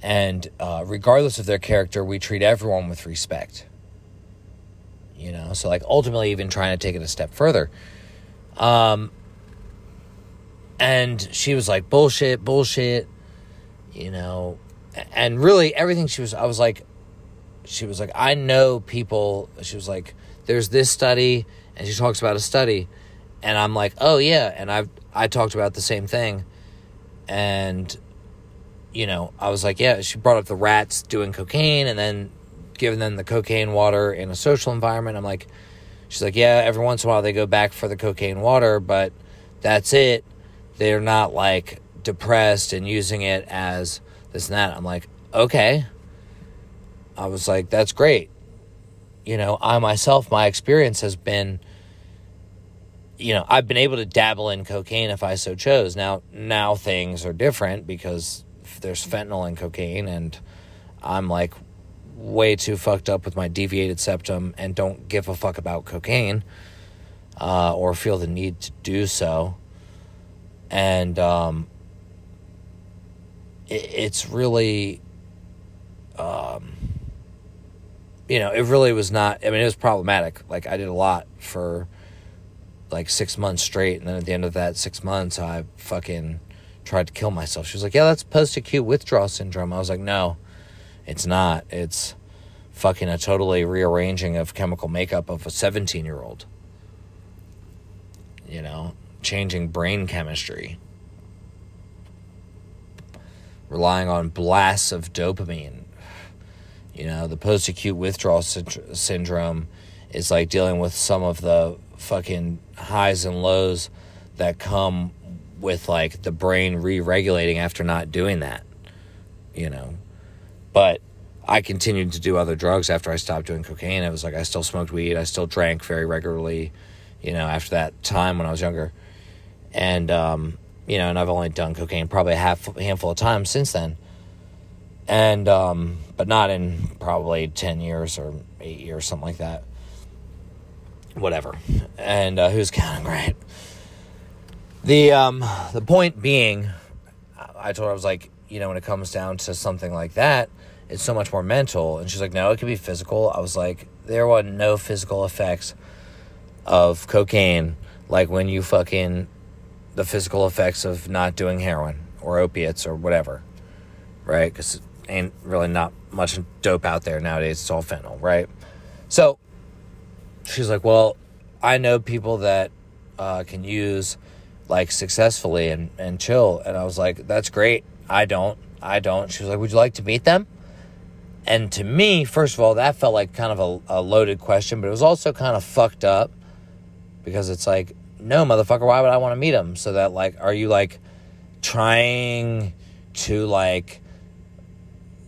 And uh, regardless of their character, we treat everyone with respect. You know, so like ultimately, even trying to take it a step further. Um, and she was like, bullshit, bullshit, you know, and really everything she was, I was like, she was like, I know people, she was like, there's this study, and she talks about a study, and I'm like, oh yeah, and I've, I talked about the same thing, and you know, I was like, yeah, she brought up the rats doing cocaine and then giving them the cocaine water in a social environment. I'm like, she's like, yeah, every once in a while they go back for the cocaine water, but that's it. They're not like depressed and using it as this and that. I'm like, okay. I was like, that's great. You know, I myself, my experience has been, you know, I've been able to dabble in cocaine if I so chose. Now, now things are different because there's fentanyl and cocaine, and I'm like way too fucked up with my deviated septum and don't give a fuck about cocaine uh, or feel the need to do so. And um, it, it's really, um, you know, it really was not, I mean, it was problematic. Like, I did a lot for like six months straight. And then at the end of that six months, I fucking tried to kill myself. She was like, Yeah, that's post acute withdrawal syndrome. I was like, No, it's not. It's fucking a totally rearranging of chemical makeup of a 17 year old. You know, changing brain chemistry, relying on blasts of dopamine. You know, the post acute withdrawal sy- syndrome is like dealing with some of the fucking highs and lows that come with like the brain re-regulating after not doing that you know. But i continued to do other drugs after i stopped doing cocaine. It was like i still smoked weed. I still drank very regularly you know after that time when i was younger. And um, you know and i've only done cocaine probably a half handful of times since then. And um, but not in probably 10 years or 8 years something like that whatever and uh, who's counting [LAUGHS] right the um the point being, I told her I was like, you know, when it comes down to something like that, it's so much more mental. And she's like, no, it could be physical. I was like, there were no physical effects of cocaine like when you fucking the physical effects of not doing heroin or opiates or whatever, right? Because ain't really not much dope out there nowadays. It's all fentanyl, right? So she's like, well, I know people that uh, can use like successfully and, and chill. And I was like, that's great. I don't. I don't. She was like, would you like to meet them? And to me, first of all, that felt like kind of a, a loaded question, but it was also kind of fucked up because it's like, no, motherfucker, why would I want to meet them? So that, like, are you like trying to, like,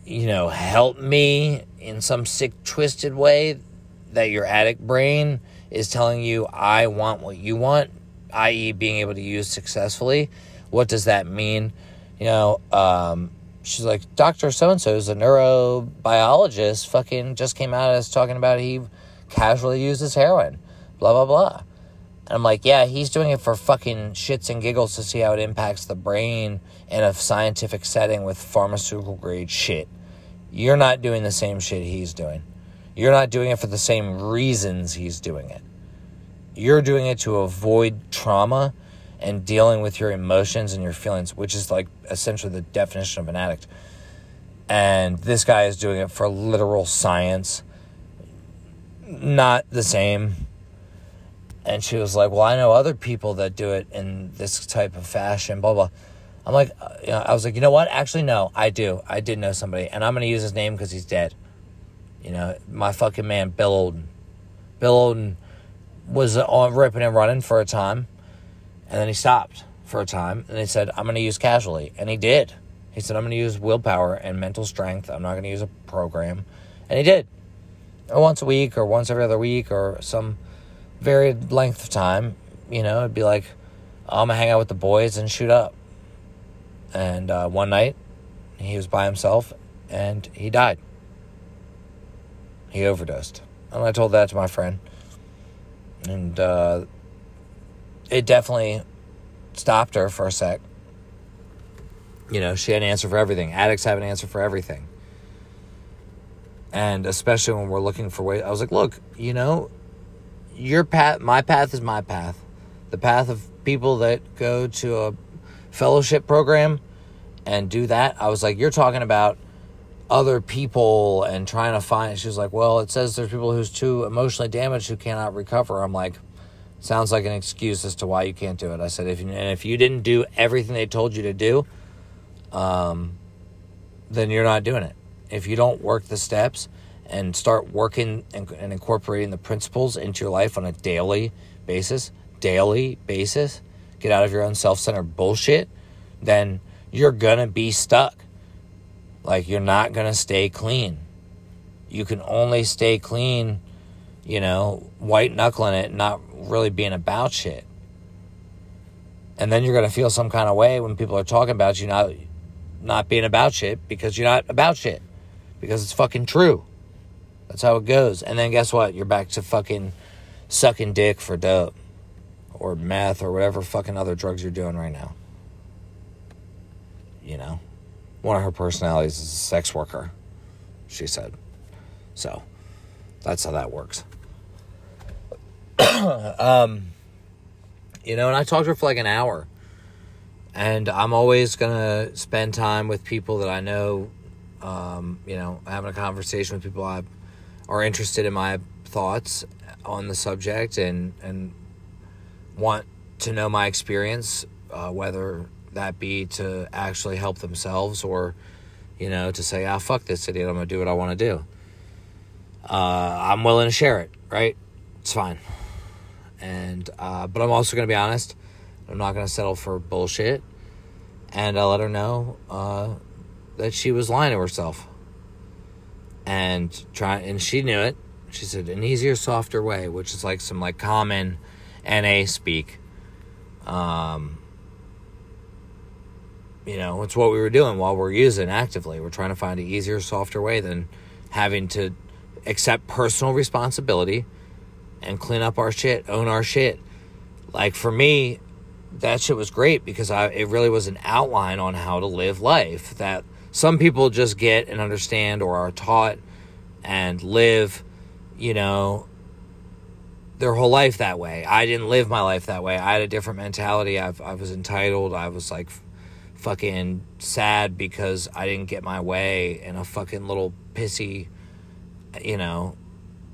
you know, help me in some sick, twisted way that your addict brain is telling you, I want what you want? i.e., being able to use successfully. What does that mean? You know, um, she's like, Dr. So and so is a neurobiologist, fucking just came out as talking about he casually uses heroin, blah, blah, blah. And I'm like, yeah, he's doing it for fucking shits and giggles to see how it impacts the brain in a scientific setting with pharmaceutical grade shit. You're not doing the same shit he's doing. You're not doing it for the same reasons he's doing it. you're doing it to avoid trauma and dealing with your emotions and your feelings, which is like essentially the definition of an addict. And this guy is doing it for literal science. Not the same. And she was like, Well, I know other people that do it in this type of fashion, blah, blah. I'm like, uh, you know, I was like, you know what? Actually, no, I do. I did know somebody, and I'm to use his name because he's dead. You know, my fucking man, Bill Olden. Bill Olden was on ripping and running for a time, and then he stopped for a time, and he said, I'm to use casually. And he did. He said, I'm to use willpower and mental strength. I'm not to use a program. And he did. Or Once a week or once every other week or some varied length of time, you know, it'd be like, I'm to hang out with the boys and shoot up. And uh, one night, he was by himself and he died. He overdosed. And I told that to my friend. And uh, it definitely stopped her for a sec. You know, she had an answer for everything. Addicts have an answer for everything. And especially when we're looking for ways, I was like, look, you know, your path, my path is my path. The path of people that go to a fellowship program and do that. I was like, you're talking about other people and trying to find. She was like, well, it says there's people who's too emotionally damaged who cannot recover. I'm like, sounds like an excuse as to why you can't do it. I said, if you, and if you didn't do everything they told you to do, um, then you're not doing it. If you don't work the steps and start working and, and incorporating the principles into your life on a daily basis, daily basis, get out of your own self centered bullshit, then you're gonna be stuck. Like, you're not gonna stay clean. You can only stay clean, you know, white knuckling it, not really being about shit. And then you're gonna feel some kind of way when people are talking about you not not being about shit because you're not about shit. Because it's fucking true. That's how it goes. And then guess what? You're back to fucking sucking dick for dope or meth or whatever fucking other drugs you're doing right now. You know? One of her personalities is a sex worker, she said. So, that's how that works. [COUGHS] um, you know, and I talked to her for like an hour. And I'm always going to spend time with people that I know, um, you know, having a conversation with people I are interested in my thoughts on the subject and, and want to know my experience, uh, whether that be to actually help themselves or, you know, to say, ah, fuck this idiot, I'm to do what I want to do. Uh, I'm willing to share it, right? It's fine. And, uh, but I'm also to be honest. I'm not to settle for bullshit. And I let her know, uh, that she was lying to herself. And try, and she knew it. She said, an easier, softer way, which is like some like common NA speak. Um, you know, it's what we were doing while we're using actively. We're trying to find an easier, softer way than having to accept personal responsibility and clean up our shit, own our shit. Like for me, that shit was great because I it really was an outline on how to live life that some people just get and understand or are taught and live, you know, their whole life that way. I didn't live my life that way. I had a different mentality. I, I was entitled. I was like fucking sad because I didn't get my way in a fucking little pissy, you know,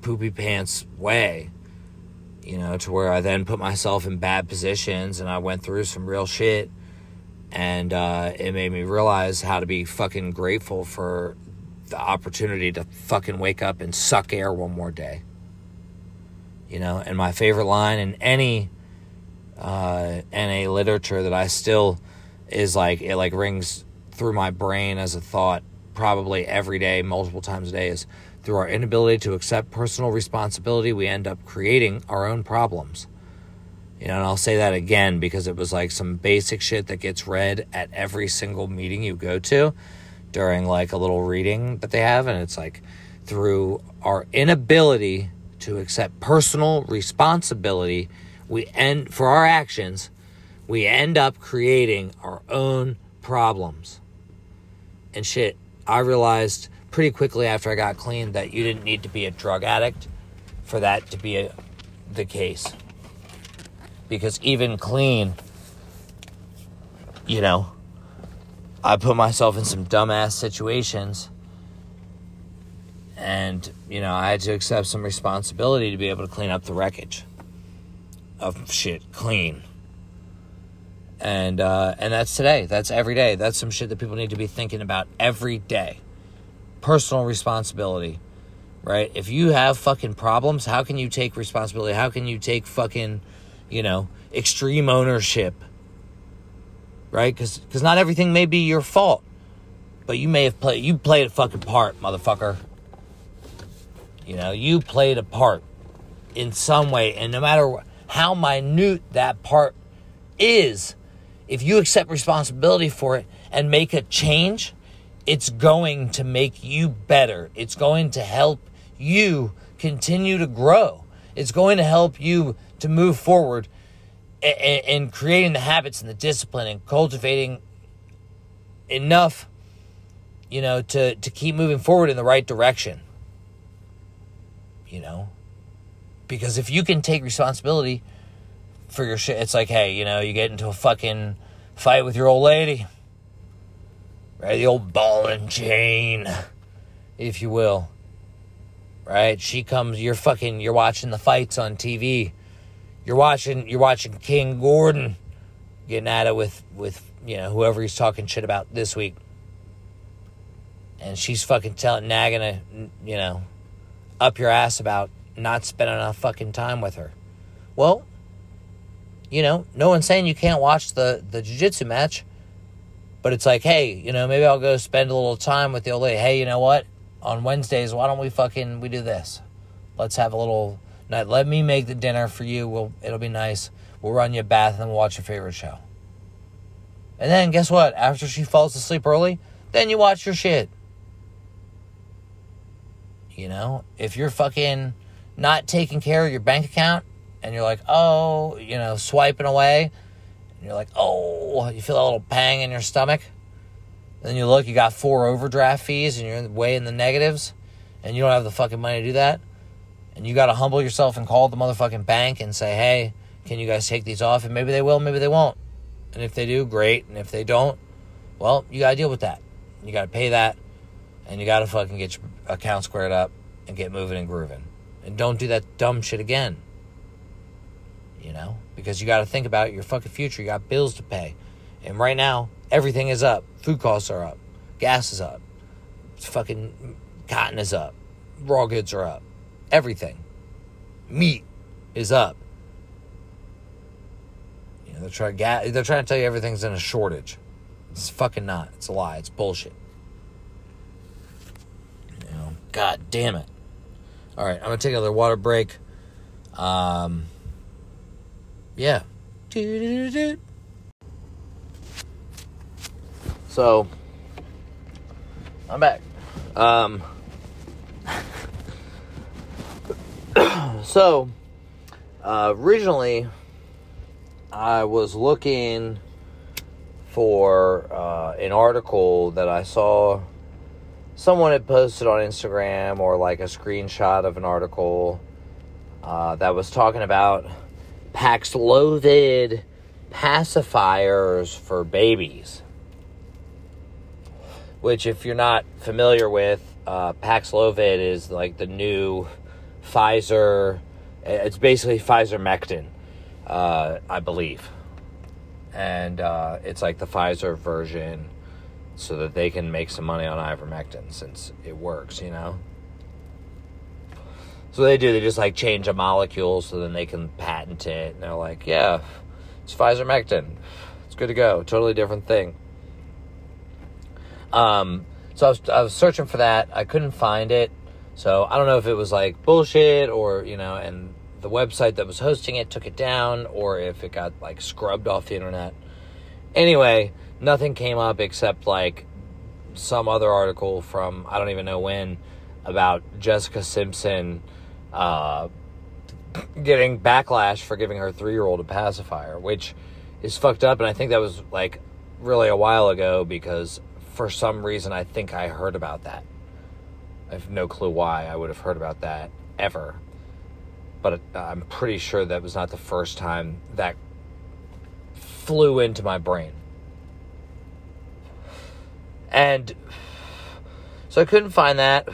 poopy pants way. You know, to where I then put myself in bad positions and I went through some real shit. And uh, it made me realize how to be fucking grateful for the opportunity to fucking wake up and suck air one more day. You know, and my favorite line in any uh, NA literature that I still is like it like rings through my brain as a thought probably every day, multiple times a day is through our inability to accept personal responsibility, we end up creating our own problems. You know, and I'll say that again because it was like some basic shit that gets read at every single meeting you go to during like a little reading that they have. And it's like through our inability to accept personal responsibility, we end for our actions, we end up creating our own problems. And shit, I realized pretty quickly after I got clean that you didn't need to be a drug addict for that to be a, the case. because even clean, you know, I put myself in some dumbass situations and you know I had to accept some responsibility to be able to clean up the wreckage of shit clean. And uh, and that's today. That's every day. That's some shit that people need to be thinking about every day. Personal responsibility, right? If you have fucking problems, how can you take responsibility? How can you take fucking, you know, extreme ownership? Right? Because because not everything may be your fault, but you may have played you played a fucking part, motherfucker. You know, you played a part in some way, and no matter how minute that part is, if you accept responsibility for it and make a change, it's going to make you better. It's going to help you continue to grow. It's going to help you to move forward in creating the habits and the discipline and cultivating enough, you know, to, to keep moving forward in the right direction you know? Because if you can take responsibility for your shit, it's like, hey, you know, you get into a fucking fight with your old lady, right? The old ball and chain, if you will, right? She comes, you're fucking, you're watching the fights on TV. You're watching, you're watching King Gordon getting at it with, with, you know, whoever he's talking shit about this week. And she's fucking telling, nagging, a, you know, up your ass about not spending enough fucking time with her. Well, you know, no one's saying you can't watch the the jiu-jitsu match, but it's like, hey, you know, maybe I'll go spend a little time with the old lady. Hey, you know what? On Wednesdays, why don't we fucking we do this? Let's have a little night. Let me make the dinner for you. We'll it'll be nice. We'll run you a bath and watch your favorite show. And then guess what? After she falls asleep early, then you watch your shit. You know, if you're fucking not taking care of your bank account and you're like, oh, you know, swiping away, and you're like, oh, you feel a little pang in your stomach. Then you look, you got four overdraft fees and you're way in the negatives and you don't have the fucking money to do that. And you got to humble yourself and call the motherfucking bank and say, hey, can you guys take these off? And maybe they will, maybe they won't. And if they do, great. And if they don't, well, you got to deal with that. You got to pay that and you got to fucking get your account squared up and get moving and grooving. And don't do that dumb shit again. You know? Because you got to think about your fucking future. You got bills to pay. And right now, everything is up. Food costs are up. Gas is up. Fucking cotton is up. Raw goods are up. Everything. Meat is up. You know, they're trying, they're trying to tell you everything's in a shortage. It's fucking not. It's a lie. It's bullshit. God damn it. All right, I'm going to take another water break. Um, yeah. So, I'm back. Um, [COUGHS] so, uh, originally, I was looking for uh, an article that I saw someone had posted on Instagram or like a screenshot of an article uh, that was talking about Paxlovid pacifiers for babies. Which, if you're not familiar with, uh, Paxlovid is like the new Pfizer. It's basically Pfizer Mectin, uh, I believe. And uh, it's like the Pfizer version so that they can make some money on ivermectin since it works, you know? So they do, they just like change a molecule so then they can patent it. And they're like, yeah, it's Pfizer Mectin. It's good to go. Totally different thing. Um, so I was, I was searching for that. I couldn't find it. So I don't know if it was like bullshit or, you know, and the website that was hosting it took it down or if it got like scrubbed off the internet. Anyway, nothing came up except like some other article from I don't even know when about Jessica Simpson uh, getting backlash for giving her three year old a pacifier, which is fucked up. And I think that was like really a while ago because for some reason I think I heard about that. I have no clue why I would have heard about that ever. but I'm pretty sure that was not the first time that flew into my brain. And so I couldn't find that.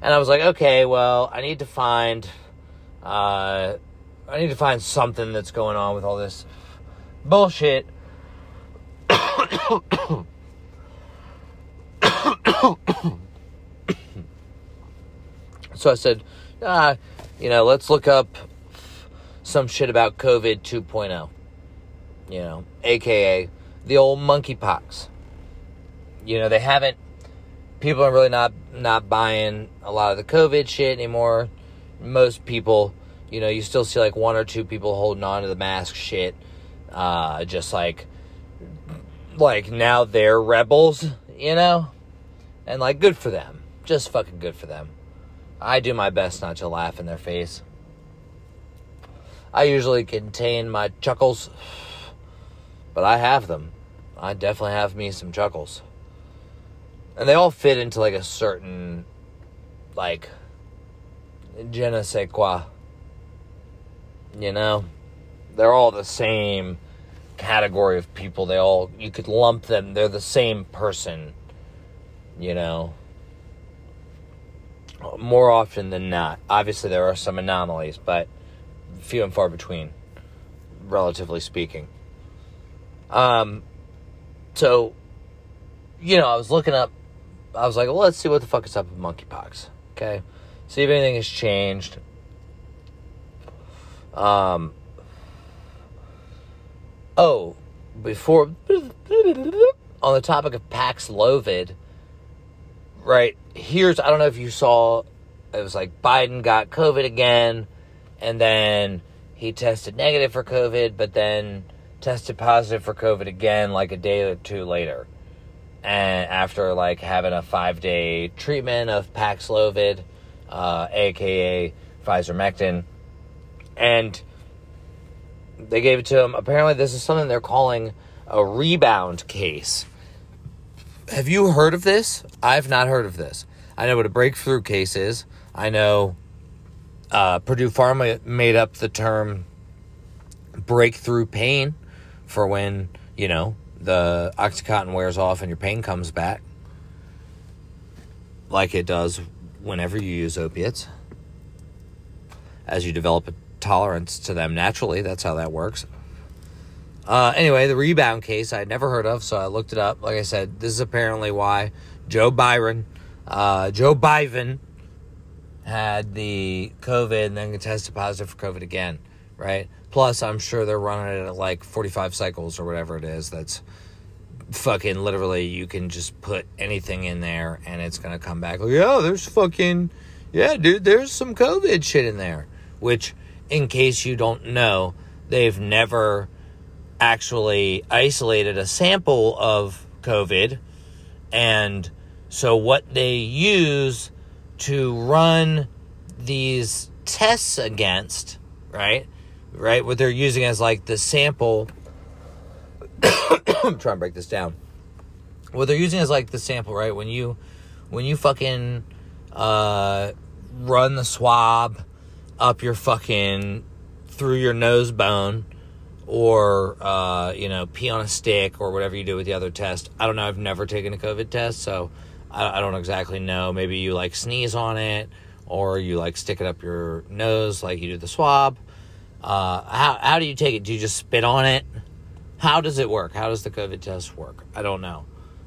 And I was like, okay, well, I need to find uh I need to find something that's going on with all this bullshit. so I said, ah, you know, let's look up some shit about COVID 2.0. You know, aka the old monkeypox. You know, they haven't people are really not not buying a lot of the COVID shit anymore. Most people, you know, you still see like one or two people holding on to the mask shit. Uh, just like like now they're rebels, you know? And like good for them. Just fucking good for them. I do my best not to laugh in their face. I usually contain my chuckles, [SIGHS] but I have them. I definitely have me some chuckles. And they all fit into like a certain, like, je ne sais quoi. You know? They're all the same category of people. They all, you could lump them, they're the same person. You know? more often than not. Obviously, there are some anomalies, but few and far between, relatively speaking. Um, so, you know, I was looking up, I was like, well, let's see what the fuck is up with monkeypox. Okay. See if anything has changed. Um, oh, before, on the topic of Paxlovid, right? Here's I don't know if you saw it was like Biden got COVID again and then he tested negative for COVID, but then tested positive for COVID again like a day or two later. And after like having a five day treatment of Paxlovid, uh, aka Pfizer and they gave it to him. Apparently, this is something they're calling a rebound case. Have you heard of this? I've not heard of this. I know what a breakthrough case is. I know uh, Purdue Pharma made up the term breakthrough pain for when, you know, the Oxycontin wears off and your pain comes back. Like it does whenever you use opiates. As you develop a tolerance to them naturally, that's how that works. Uh, anyway, the rebound case I had never heard of, so I looked it up. Like I said, this is apparently why Joe Byron, uh, Joe Biden, had the COVID and then tested positive for COVID again, right? Plus, I'm sure they're running it at like 45 cycles or whatever it is. That's fucking literally, you can just put anything in there and it's going to come back. Like, yeah, there's fucking, yeah, dude, there's some COVID shit in there. Which, in case you don't know, they've never actually isolated a sample of COVID. And so, what they use to run these tests against, right? Right? What they're using as like the sample. [COUGHS] I'm trying to break this down. What they're using as like the sample, right? When you, when you fucking uh, run the swab up your fucking through your nose bone or uh, you know pee on a stick or whatever you do with the other test. I don't know. I've never taken a COVID test, so I, I don't exactly know. Maybe you like sneeze on it, or you like stick it up your nose like you do the swab. Uh, how how do you take it? Do you just spit on it? How does it work? How does the COVID test work? I don't know.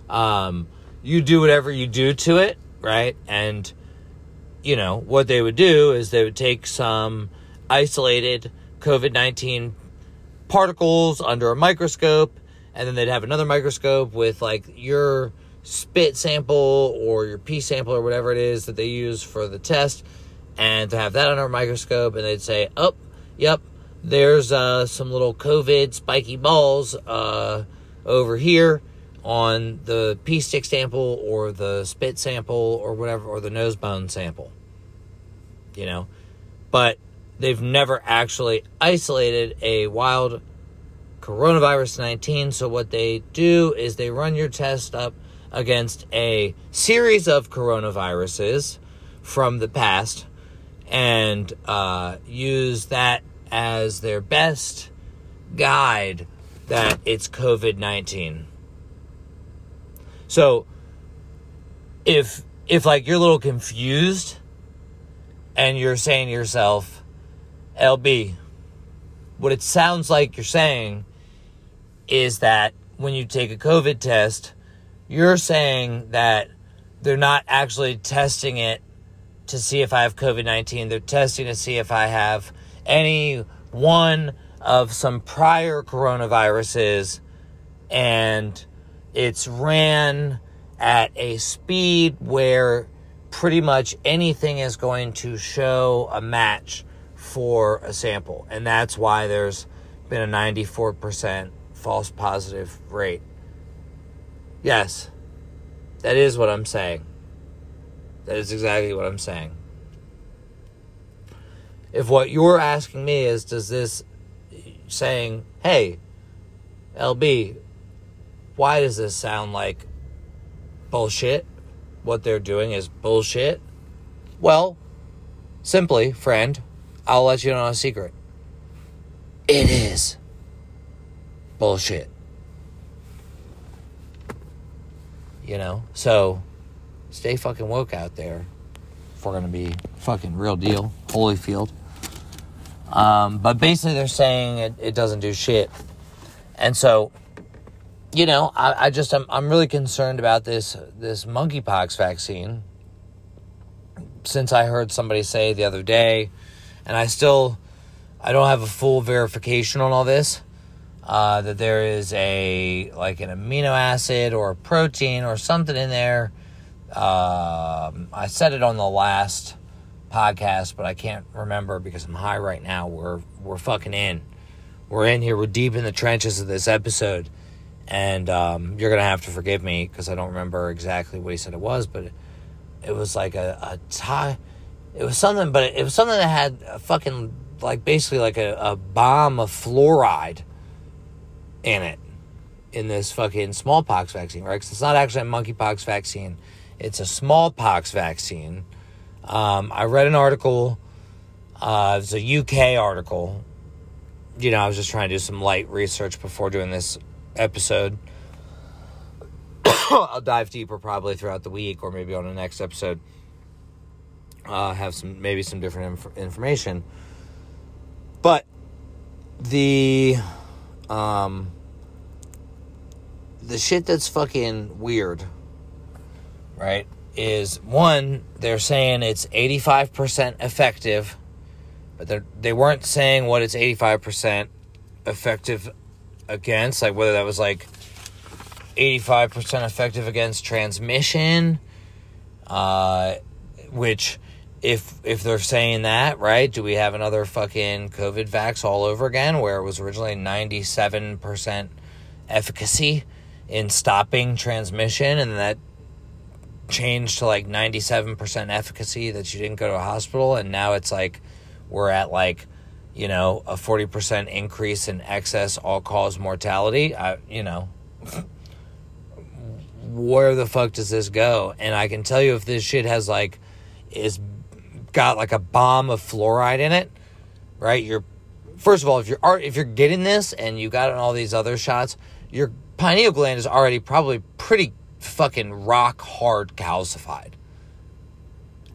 Um, you do whatever you do to it, right? And you know what they would do is they would take some isolated COVID nineteen particles under a microscope, and then they'd have another microscope with like your spit sample or your pee sample or whatever it is that they use for the test, and to have that under a microscope, and they'd say, "Oh, yep, there's uh, some little COVID spiky balls uh, over here." on the pee stick sample or the spit sample or whatever, or the nose bone sample. You know, but they've never actually isolated a wild coronavirus 19. So, what they do is they run your test up against a series of coronaviruses from the past and uh, use that as their best guide that it's COVID 19. So if if like you're a little confused and you're saying to yourself, LB, what it sounds like you're saying is that when you take a COVID test, you're saying that they're not actually testing it to see if I have COVID 19. They're testing to see if I have any one of some prior coronaviruses, and it's ran at a speed where pretty much anything is going to show a match for a sample. And that's why there's been a 94% false positive rate. Yes, that is what I'm saying. That is exactly what I'm saying. If what you're asking me is, does this saying, hey, LB, why does this sound like bullshit. What they're doing is bullshit. Well, simply, friend, I'll let you know a secret. It is bullshit. You know? So, stay fucking woke out there if we're to be fucking real deal. Holyfield. Um, but basically, they're saying it, it doesn't do shit. And so, you know, I, I just I'm I'm really concerned about this this monkeypox vaccine. Since I heard somebody say the other day, and I still I don't have a full verification on all this. Uh, that there is a like an amino acid or a protein or something in there. Um, I said it on the last podcast, but I can't remember because I'm high right now. We're we're fucking in. We're in here. We're deep in the trenches of this episode and um, you're gonna have to forgive me because I don't remember exactly what he said it was, but it, it was like a, a tie. It was something, but it was something that had a fucking like basically like a, a bomb of fluoride in it in this fucking smallpox vaccine, right? Because it's not actually a monkeypox vaccine; it's a smallpox vaccine. Um, I read an article. Uh, it's a UK article. You know, I was just trying to do some light research before doing this episode. [COUGHS] I'll dive deeper probably throughout the week or maybe on the next episode. Uh, have some maybe some different inf- information, but the um the shit that's fucking weird, right? Is one they're saying it's eighty five percent effective, but they they weren't saying what it's eighty five percent effective against, like whether that was like 85% effective against transmission, uh, which if if they're saying that, right, do we have another fucking COVID vax all over again where it was originally 97% efficacy in stopping transmission and that changed to like 97% efficacy that you didn't go to a hospital and now it's like we're at like you know, a 40% increase in excess all cause mortality, I, you know, where the fuck does this go? And I can tell you if this shit has like, is got like a bomb of fluoride in it, right? You're, first of all, if you're, if you're getting this and you got all these other shots, your pineal gland is already probably pretty fucking rock hard calcified.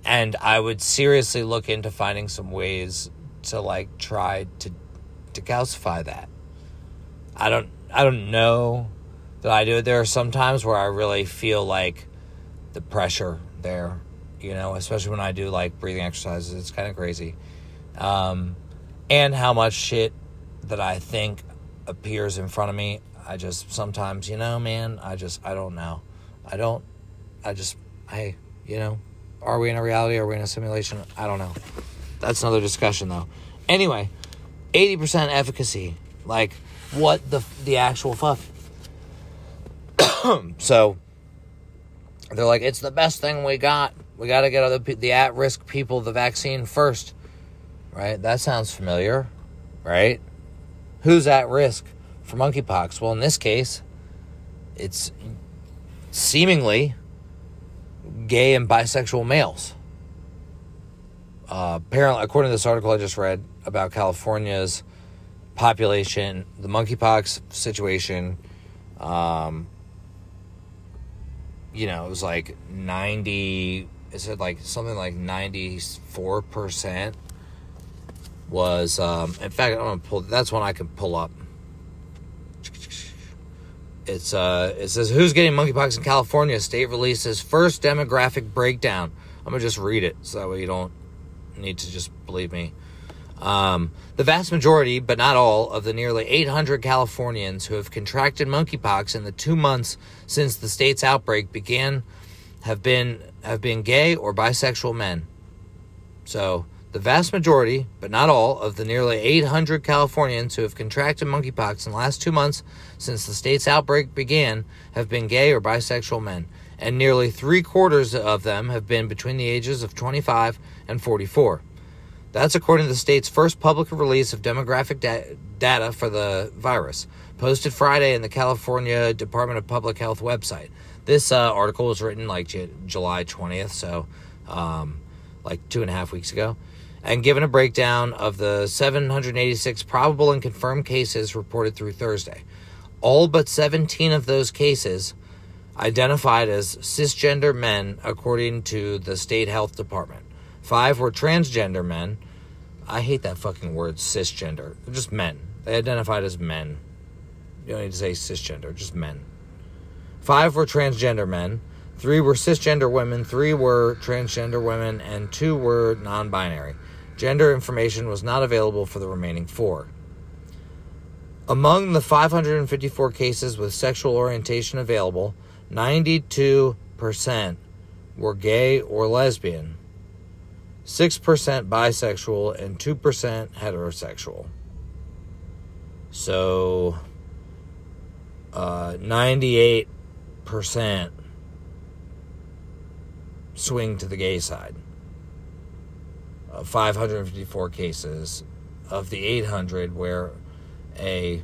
And I would seriously look into finding some ways to like try to to calcify that. I don't I don't know that I do it. There are some times where I really feel like the pressure there, you know, especially when I do like breathing exercises. It's kind of crazy. Um, and how much shit that I think appears in front of me. I just sometimes, you know, man, I just I don't know. I don't I just hey, you know, are we in a reality? Are we in a simulation? I don't know. That's another discussion though. Anyway, 80% efficacy. Like what the the actual fuck? [CLEARS THROAT] so they're like it's the best thing we got. We got to get other the at-risk people the vaccine first. Right? That sounds familiar, right? Who's at risk for monkeypox? Well, in this case, it's seemingly gay and bisexual males uh, apparently, according to this article I just read about California's population, the monkeypox situation, um, you know, it was like 90, is it like something like 94% was, um, in fact, I'm going to pull, that's one I can pull up. It's, uh, it says, who's getting monkeypox in California? State releases first demographic breakdown. I'm to just read it so that way you don't need to just believe me. Um, the vast majority, but not all, of the nearly 800 Californians who have contracted monkeypox in the two months since the state's outbreak began have been have been gay or bisexual men. So, the vast majority, but not all, of the nearly 800 Californians who have contracted monkeypox in the last two months since the state's outbreak began have been gay or bisexual men, and nearly three quarters of them have been between the ages of 25 and 44. That's according to the state's first public release of demographic da- data for the virus, posted Friday in the California Department of Public Health website. This uh, article was written like J- July 20th, so um, like two and a half weeks ago, and given a breakdown of the 786 probable and confirmed cases reported through Thursday. All but 17 of those cases identified as cisgender men, according to the state health department. Five were transgender men. I hate that fucking word, cisgender. They're just men. They identified as men. You don't need to say cisgender, just men. Five were transgender men. Three were cisgender women. Three were transgender women. And two were non binary. Gender information was not available for the remaining four. Among the 554 cases with sexual orientation available, 92% were gay or lesbian. 6% bisexual, and 2% heterosexual. So, uh, 98% swing to the gay side. Uh, 554 cases of the 800 where a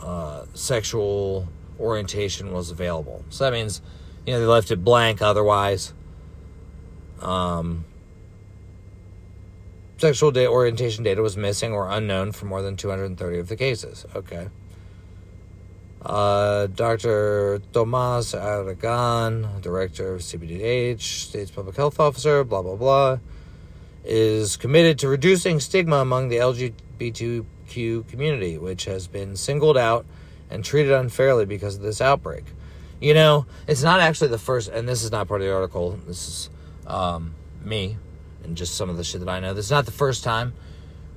uh, sexual orientation was available. So that means, you know, they left it blank otherwise. Um, Sexual da- orientation data was missing or unknown for more than 230 of the cases. Okay. Uh, Dr. Tomas Aragon, director of CDPH, state's public health officer, blah, blah, blah, is committed to reducing stigma among the LGBTQ community, which has been singled out and treated unfairly because of this outbreak. You know, it's not actually the first, and this is not part of the article, this is um, me and just some of the shit that I know. This is not the first time,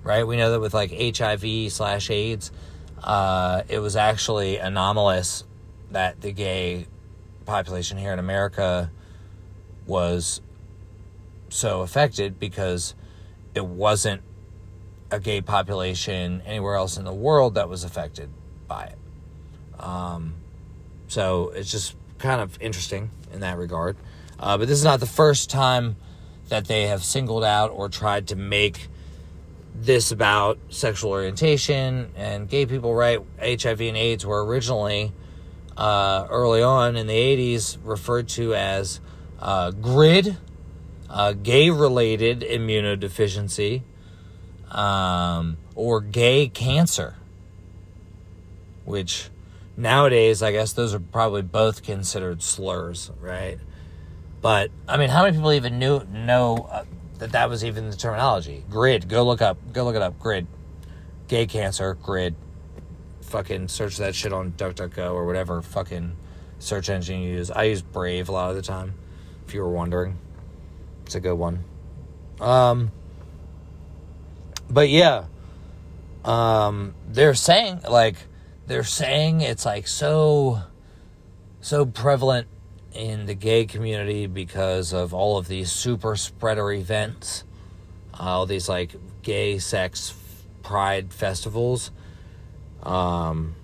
right? We know that with like HIV slash AIDS, uh, it was actually anomalous that the gay population here in America was so affected because it wasn't a gay population anywhere else in the world that was affected by it. Um, so it's just kind of interesting in that regard. Uh, but this is not the first time that they have singled out or tried to make this about sexual orientation and gay people, right? HIV and AIDS were originally, uh, early on in the 80s, referred to as uh, GRID, uh, gay related immunodeficiency, um, or gay cancer, which nowadays, I guess those are probably both considered slurs, right? But I mean, how many people even knew know uh, that that was even the terminology? Grid. Go look up. Go look it up. Grid. Gay cancer. Grid. Fucking search that shit on DuckDuckGo or whatever fucking search engine you use. I use Brave a lot of the time. If you were wondering, it's a good one. Um. But yeah. Um. They're saying like they're saying it's like so so prevalent in the gay community because of all of these super spreader events, uh, all these like gay sex pride festivals. Um,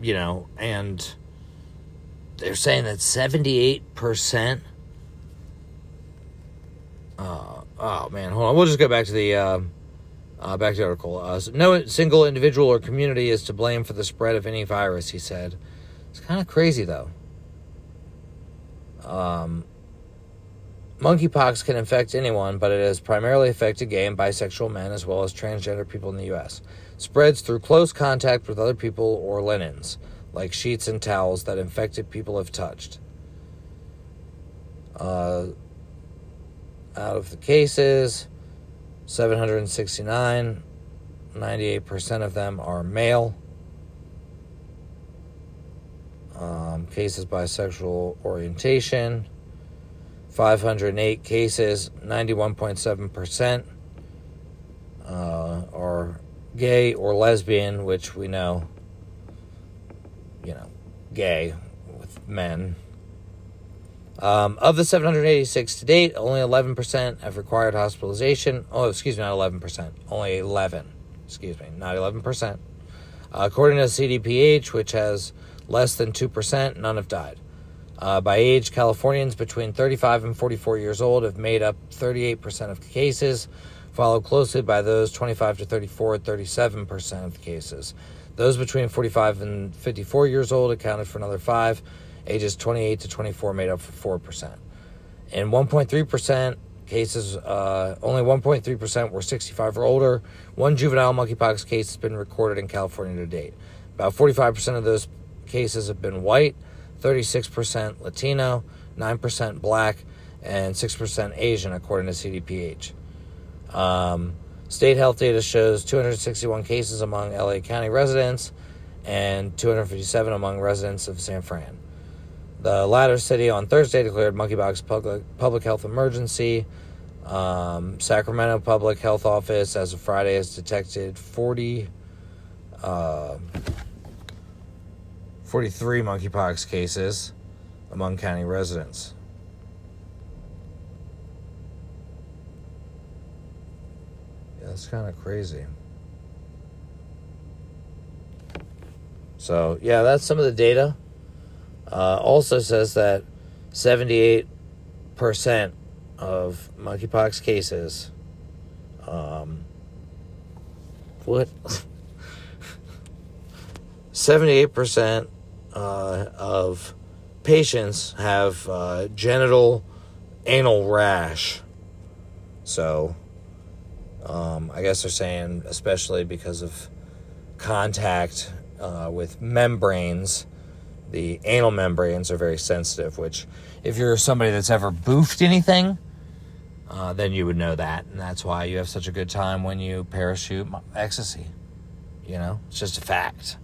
you know, and they're saying that 78%. Uh, oh man, hold on. We'll just go back to the uh, uh, back to the article. Uh, no single individual or community is to blame for the spread of any virus, he said. It's kind of crazy, though. Um, Monkeypox can infect anyone, but it has primarily affected gay and bisexual men as well as transgender people in the U.S. Spreads through close contact with other people or linens, like sheets and towels that infected people have touched. Uh, out of the cases, 769, 98% of them are male. Um, cases by sexual orientation. 508 cases, 91.7% uh, are gay or lesbian, which we know, you know, gay with men. Um, of the 786 to date, only 11% have required hospitalization. Oh, excuse me, not 11%. Only 11. Excuse me, not 11%. Uh, according to CDPH, which has less than 2%, none have died. Uh, by age, Californians between 35 and 44 years old have made up 38% of cases, followed closely by those 25 to 34 at 37% of the cases. Those between 45 and 54 years old accounted for another 5. Ages 28 to 24 made up for 4%. In 1.3% cases, uh, only 1.3% were 65 or older. One juvenile monkeypox case has been recorded in California to date. About 45% of those cases have been white. 36% Latino, 9% Black, and 6% Asian, according to CDPH. Um, state health data shows 261 cases among LA County residents and 257 among residents of San Fran. The latter city on Thursday declared monkeypox public, public health emergency. Um, Sacramento Public Health Office, as of Friday, has detected 40. Uh, 43 monkeypox cases among county residents. Yeah, that's kind of crazy. So, yeah, that's some of the data. Uh, also says that 78% of monkeypox cases. Um, what? [LAUGHS] 78% uh, of patients have uh, genital anal rash. So, um, I guess they're saying, especially because of contact uh, with membranes, the anal membranes are very sensitive. Which, if you're somebody that's ever boofed anything, uh, then you would know that, and that's why you have such a good time when you parachute ecstasy. You know, it's just a fact.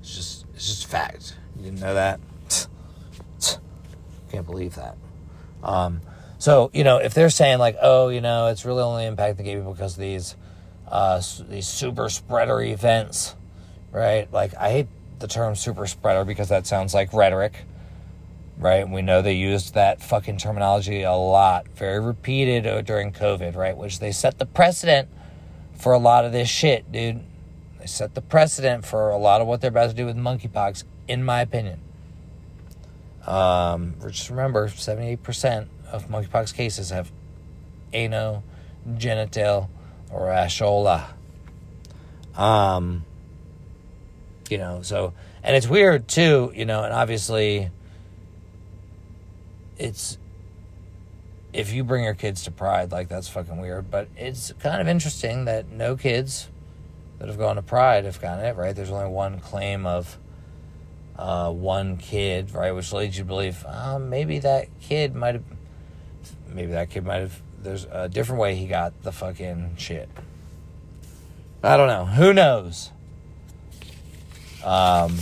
It's just it's just a fact. You didn't know that? Can't believe that. Um, so you know, if they're saying like, oh, you know, it's really only impacting gay people because of these uh, these super spreader events, right? Like, I hate the term super spreader because that sounds like rhetoric, right? We know they used that fucking terminology a lot, very repeated uh, during COVID, right? Which they set the precedent for a lot of this shit, dude. They set the precedent for a lot of what they're about to do with monkeypox, in my opinion. Um, just remember, 78% of monkeypox cases have ano, genital, or ashola. Um, you know, so, and it's weird too, you know, and obviously it's, if you bring your kids to Pride, like that's fucking weird, but it's kind of interesting that no kids that have gone to Pride have gotten it, right? There's only one claim of uh, one kid, right? Which leads you to believe um, maybe that kid might have, maybe that kid might have, there's a different way he got the fucking shit. I don't know. Who knows? Um,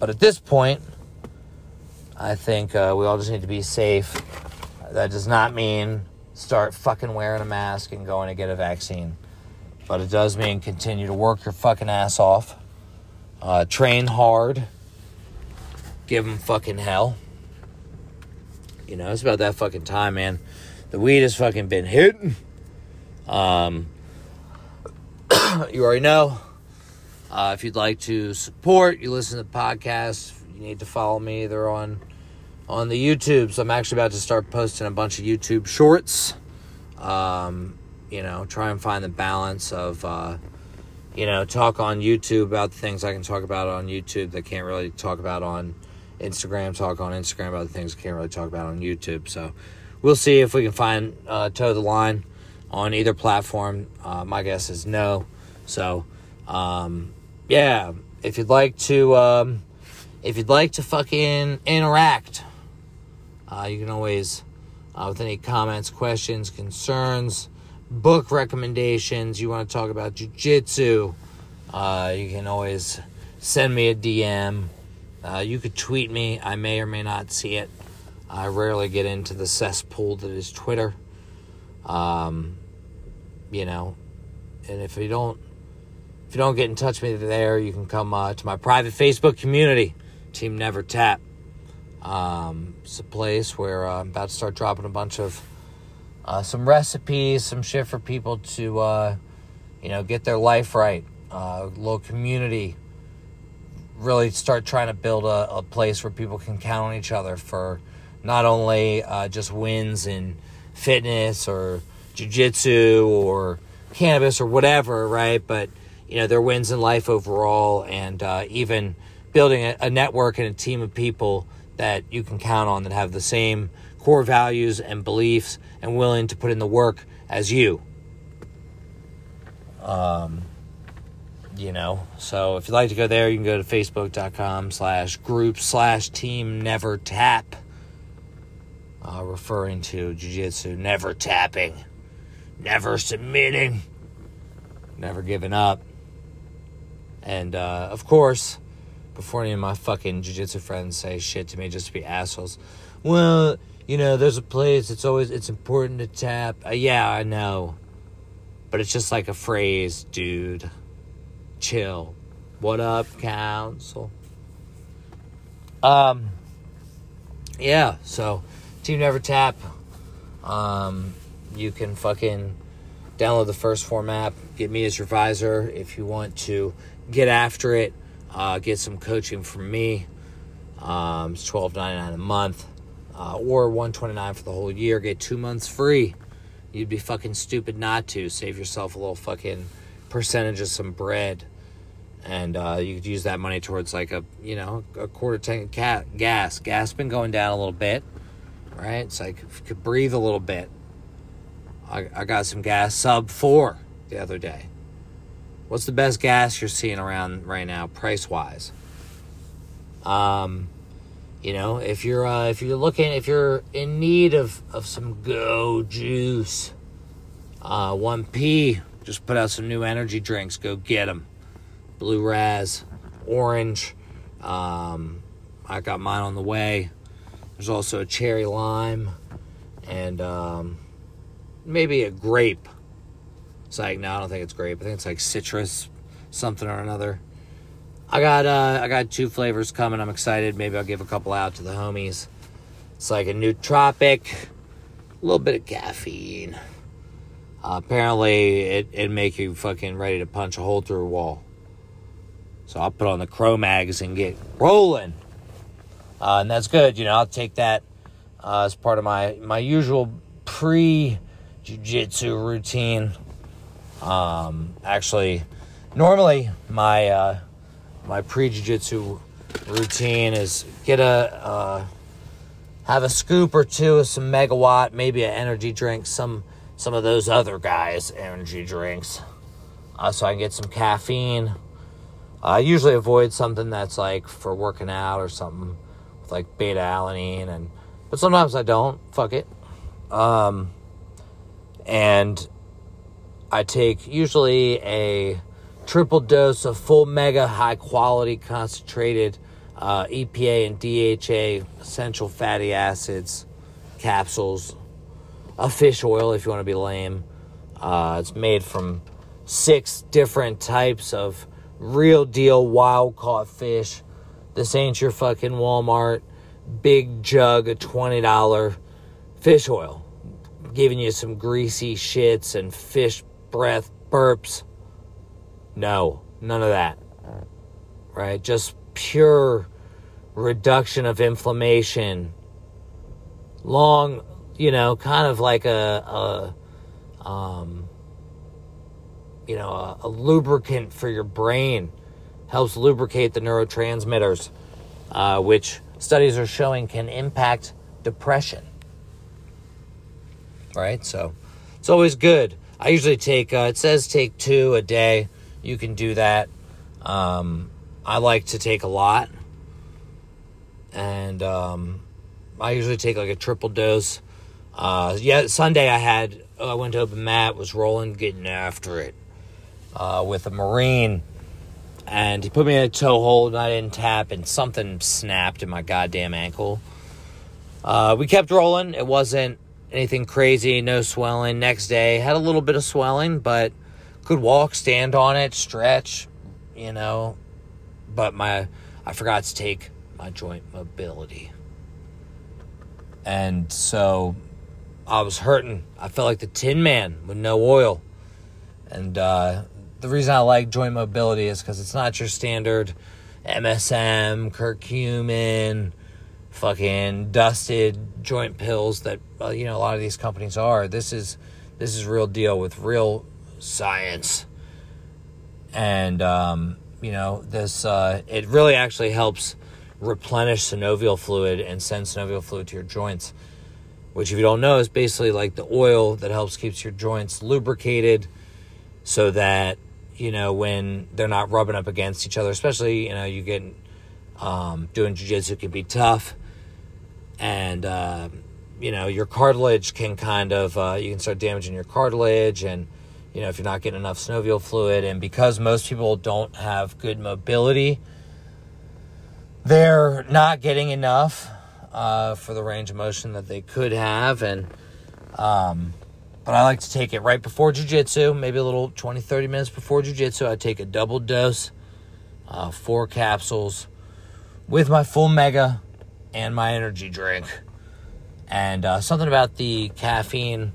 but at this point, I think uh, we all just need to be safe. That does not mean start fucking wearing a mask and going to get a vaccine. But it does mean continue to work your fucking ass off. Uh, train hard. Give them fucking hell. You know, it's about that fucking time, man. The weed has fucking been hitting. Um, [COUGHS] you already know. Uh, if you'd like to support, you listen to the podcast. You need to follow me either on on the YouTube. So I'm actually about to start posting a bunch of YouTube shorts. Um, you know, try and find the balance of, uh, you know, talk on YouTube about the things I can talk about on YouTube that can't really talk about on Instagram, talk on Instagram about the things I can't really talk about on YouTube. So we'll see if we can find uh, toe the line on either platform. Uh, my guess is no. So, um, yeah, if you'd like to, um, if you'd like to fucking interact, uh, you can always, uh, with any comments, questions, concerns, book recommendations, you want to talk about jujitsu, uh, you can always send me a DM. Uh, you could tweet me. I may or may not see it. I rarely get into the cesspool that is Twitter. Um, you know, and if you don't, you don't get in touch with me there, you can come uh, to my private Facebook community, Team Never Tap. Um, it's a place where uh, I'm about to start dropping a bunch of uh, some recipes, some shit for people to, uh, you know, get their life right. Uh, little community. Really start trying to build a, a, place where people can count on each other for not only uh, just wins in fitness or jujitsu or cannabis or whatever, right? But you know their wins in life overall, and uh, even building a, a network and a team of people that you can count on that have the same core values and beliefs and willing to put in the work as you. Um, you know, so if you'd like to go there, you can go to facebook.com slash group slash team never tap, uh, referring to jiu-jitsu never tapping never submitting, never giving up. And uh, of course, before any of my fucking jiu-jitsu friends say shit to me just to be assholes, well, you know, there's a place. It's always it's important to tap. Uh, yeah, I know, but it's just like a phrase, dude. Chill. What up, council? Um. Yeah. So, team never tap. Um, you can fucking download the 1st Phorm app, get me as your advisor if you want to get after it, uh, get some coaching from me. Um, it's twelve ninety nine a month, uh, or one twenty nine for the whole year. Get two months free. You'd be fucking stupid not to. Save yourself a little fucking percentage of some bread, and uh, you could use that money towards like a you know a quarter tank of gas. Gas been going down a little bit, right? It's like if you could breathe a little bit. I, I got some gas sub four the other day. What's the best gas you're seeing around right now, price wise? Um, you know, if you're uh, if you're looking, if you're in need of of some go juice, uh, one P just put out some new energy drinks. Go get them. Blue Raz, orange. Um, I got mine on the way. There's also a cherry lime, and um, maybe a grape. It's like no, I don't think it's grape. I think it's like citrus, something or another. I got uh, I got two flavors coming. I'm excited. Maybe I'll give a couple out to the homies. It's like a nootropic, a little bit of caffeine. Uh, apparently, it it make you fucking ready to punch a hole through a wall. So I'll put on the Cro-Mags and get rolling, uh, and that's good. You know, I'll take that uh, as part of my my usual pre jiu-jitsu routine. Um, actually, normally my uh, my pre-jiu-jitsu routine is get a uh, have a scoop or two of some megawatt, maybe an energy drink, some some of those other guys' energy drinks, uh, so I can get some caffeine. I usually avoid something that's like for working out or something with like beta alanine, and but sometimes I don't. Fuck it. Um, and I take usually a triple dose of full mega high quality concentrated uh, EPA and DHA essential fatty acids capsules, a fish oil if you want to be lame. Uh, it's made from six different types of real deal wild caught fish. This ain't your fucking Walmart big jug of $20 fish oil giving you some greasy shits and fish breath burps. No, none of that. Right? Just pure reduction of inflammation. Long, you know, kind of like a, a um, you know, a, a, lubricant for your brain. Helps lubricate the neurotransmitters, uh, which studies are showing can impact depression right? So it's always good. I usually take, uh, it says take two a day. You can do that. Um, I like to take a lot. And um, I usually take like a triple dose. Uh, yeah, Sunday I had, I went to open mat, was rolling, getting after it uh, with a Marine. And he put me in a toe hold and I didn't tap, and something snapped in my goddamn ankle. Uh, we kept rolling. It wasn't anything crazy, no swelling. Next day, had a little bit of swelling, but could walk, stand on it, stretch, you know. But my I forgot to take my joint mobility. And so I was hurting. I felt like the Tin Man with no oil. And uh, the reason I like joint mobility is because it's not your standard MSM, curcumin, fucking dusted joint pills that uh, you know a lot of these companies are. This is this is real deal with real science, and um, you know this uh, it really actually helps replenish synovial fluid and send synovial fluid to your joints. Which, if you don't know, is basically like the oil that helps keeps your joints lubricated, so that you know when they're not rubbing up against each other. Especially you know you get um, doing jujitsu can be tough and uh, you know your cartilage can kind of uh, you can start damaging your cartilage and you know if you're not getting enough synovial fluid. And because most people don't have good mobility they're not getting enough uh, for the range of motion that they could have. And um, but i like to take it right before jiu-jitsu maybe a little 20 30 minutes before jiu-jitsu. I take a double dose uh, four capsules with my full mega and my energy drink. And uh, something about the caffeine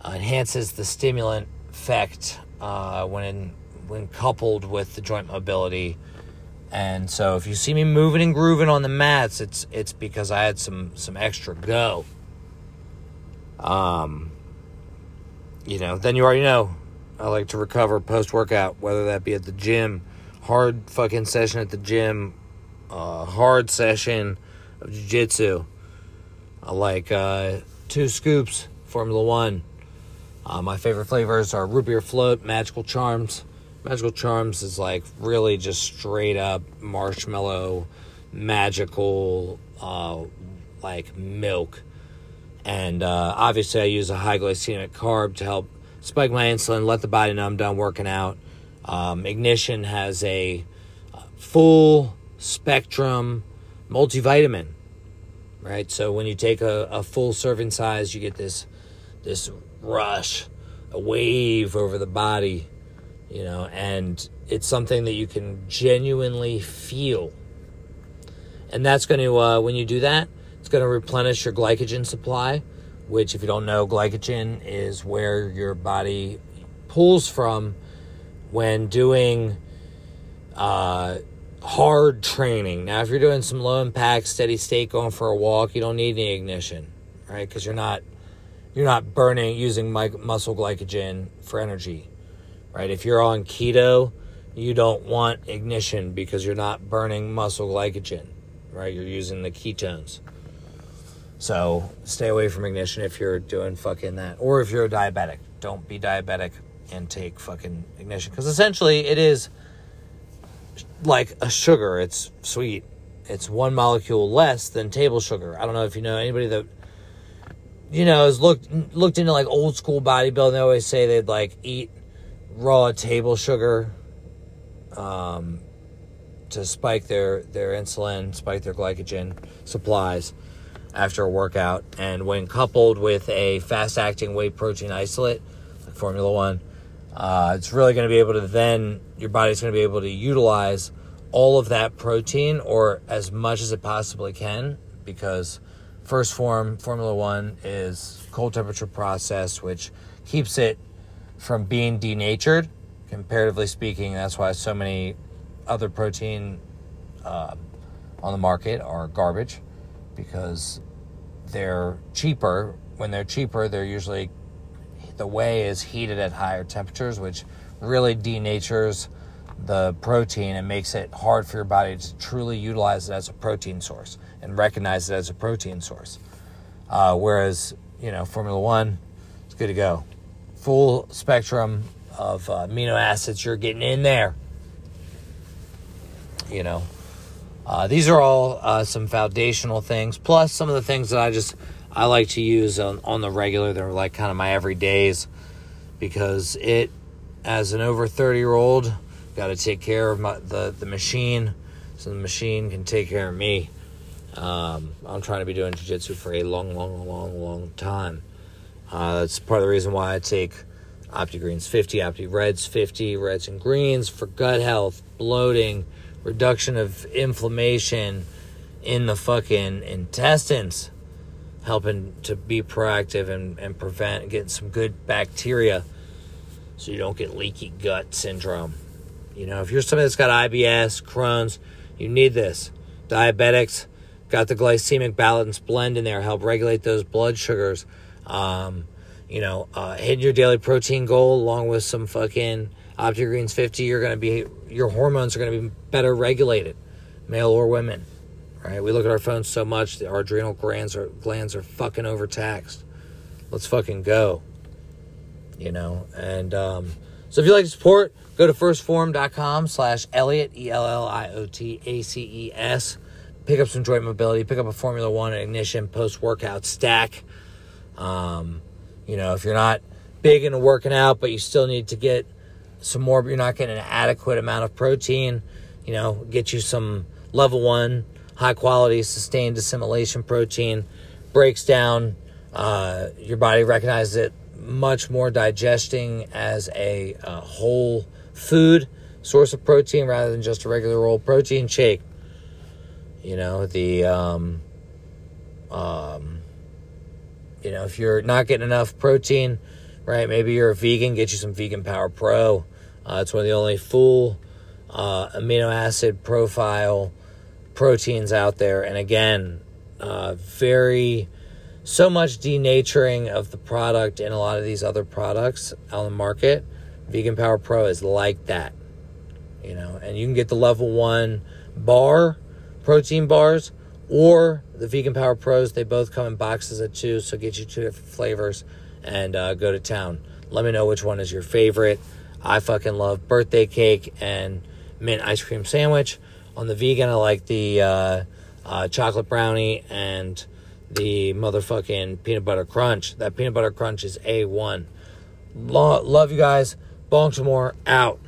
uh, enhances the stimulant effect uh, when when coupled with the joint mobility. And so, if you see me moving and grooving on the mats, it's it's because I had some some extra go. Um, you know, then you already know I like to recover post workout, whether that be at the gym, hard fucking session at the gym, uh, hard session of jiu-jitsu. I like uh, two scoops, Formula One. Uh, my favorite flavors are root beer float, magical charms. Magical charms is like really just straight up marshmallow, magical, uh, like milk. And uh, obviously, I use a high glycemic carb to help spike my insulin, let the body know I'm done working out. Um, Ignition has a uh, full spectrum multivitamin, right? So when you take a, a full serving size, you get this this rush, a wave over the body, you know, and it's something that you can genuinely feel. And that's going to, uh, when you do that, it's going to replenish your glycogen supply, which, if you don't know, glycogen is where your body pulls from when doing uh, hard training. Now, if you're doing some low impact, steady state, going for a walk, you don't need any ignition, right? Because you're not you're not burning using muscle glycogen for energy, right? If you're on keto, you don't want ignition because you're not burning muscle glycogen, right? You're using the ketones. So stay away from ignition if you're doing fucking that, or if you're a diabetic. Don't be diabetic and take fucking ignition because essentially it is like a sugar. It's sweet. It's one molecule less than table sugar. I don't know if you know anybody that you know has looked looked into like old school bodybuilding. They always say they'd like eat raw table sugar um, to spike their their insulin, spike their glycogen supplies after a workout. And when coupled with a fast acting whey protein isolate, like Formula One, uh, it's really going to be able to then your body's going to be able to utilize all of that protein or as much as it possibly can because 1st Phorm formula one is cold temperature process which keeps it from being denatured comparatively speaking. That's why so many other protein uh, on the market are garbage because they're cheaper. When they're cheaper they're usually the whey is heated at higher temperatures which really denatures the protein and makes it hard for your body to truly utilize it as a protein source and recognize it as a protein source. Uh, whereas, you know, Formula One, it's good to go. Full spectrum of uh, amino acids you're getting in there. You know, uh, these are all uh, some foundational things, plus some of the things that I just I like to use on, on the regular. They're like kind of my everydays because it, as an over 30 year old, got to take care of my, the, the machine so the machine can take care of me. Um, I'm trying to be doing jiu-jitsu for a long, long, long, long time. Uh, that's part of the reason why I take OptiGreens 50, OptiReds 50, reds and greens for gut health, bloating, reduction of inflammation in the fucking intestines, helping to be proactive and, and prevent getting some good bacteria so you don't get leaky gut syndrome. You know, if you're somebody that's got IBS, Crohn's, you need this. Diabetics, got the glycemic balance blend in there, help regulate those blood sugars. Um, you know, uh, hitting your daily protein goal along with some fucking OptiGreens 50, you're going to be, your hormones are going to be better regulated, male or women, right? We look at our phones so much, our adrenal glands are, glands are fucking overtaxed. Let's fucking go, you know? And um, so if you like to support, go to 1stphorm.com slash Elliot, E L L I O T A C E S. Pick up some joint mobility, pick up a Formula One ignition post workout stack. Um, you know, if you're not big into working out, but you still need to get some more, you're not getting an adequate amount of protein, you know, get you some level one, high quality, sustained assimilation protein. Breaks down, uh, your body recognizes it much more digesting as a uh, whole food source of protein rather than just a regular old protein shake. You know, the, um, um, you know, if you're not getting enough protein, right, maybe you're a vegan, get you some Vegan Power Pro. Uh, it's one of the only full uh, amino acid profile proteins out there. And again, uh, very, so much denaturing of the product in a lot of these other products on the market. Vegan Power Pro is like that, you know, and you can get the level one bar, protein bars or the Vegan Power Pros. They both come in boxes of two, so get you two different flavors and uh, go to town. Let me know which one is your favorite. I fucking love birthday cake and mint ice cream sandwich. On the vegan, I like the uh, uh, chocolate brownie and the motherfucking peanut butter crunch. That peanut butter crunch is A1. Lo- love you guys. Baltimore out.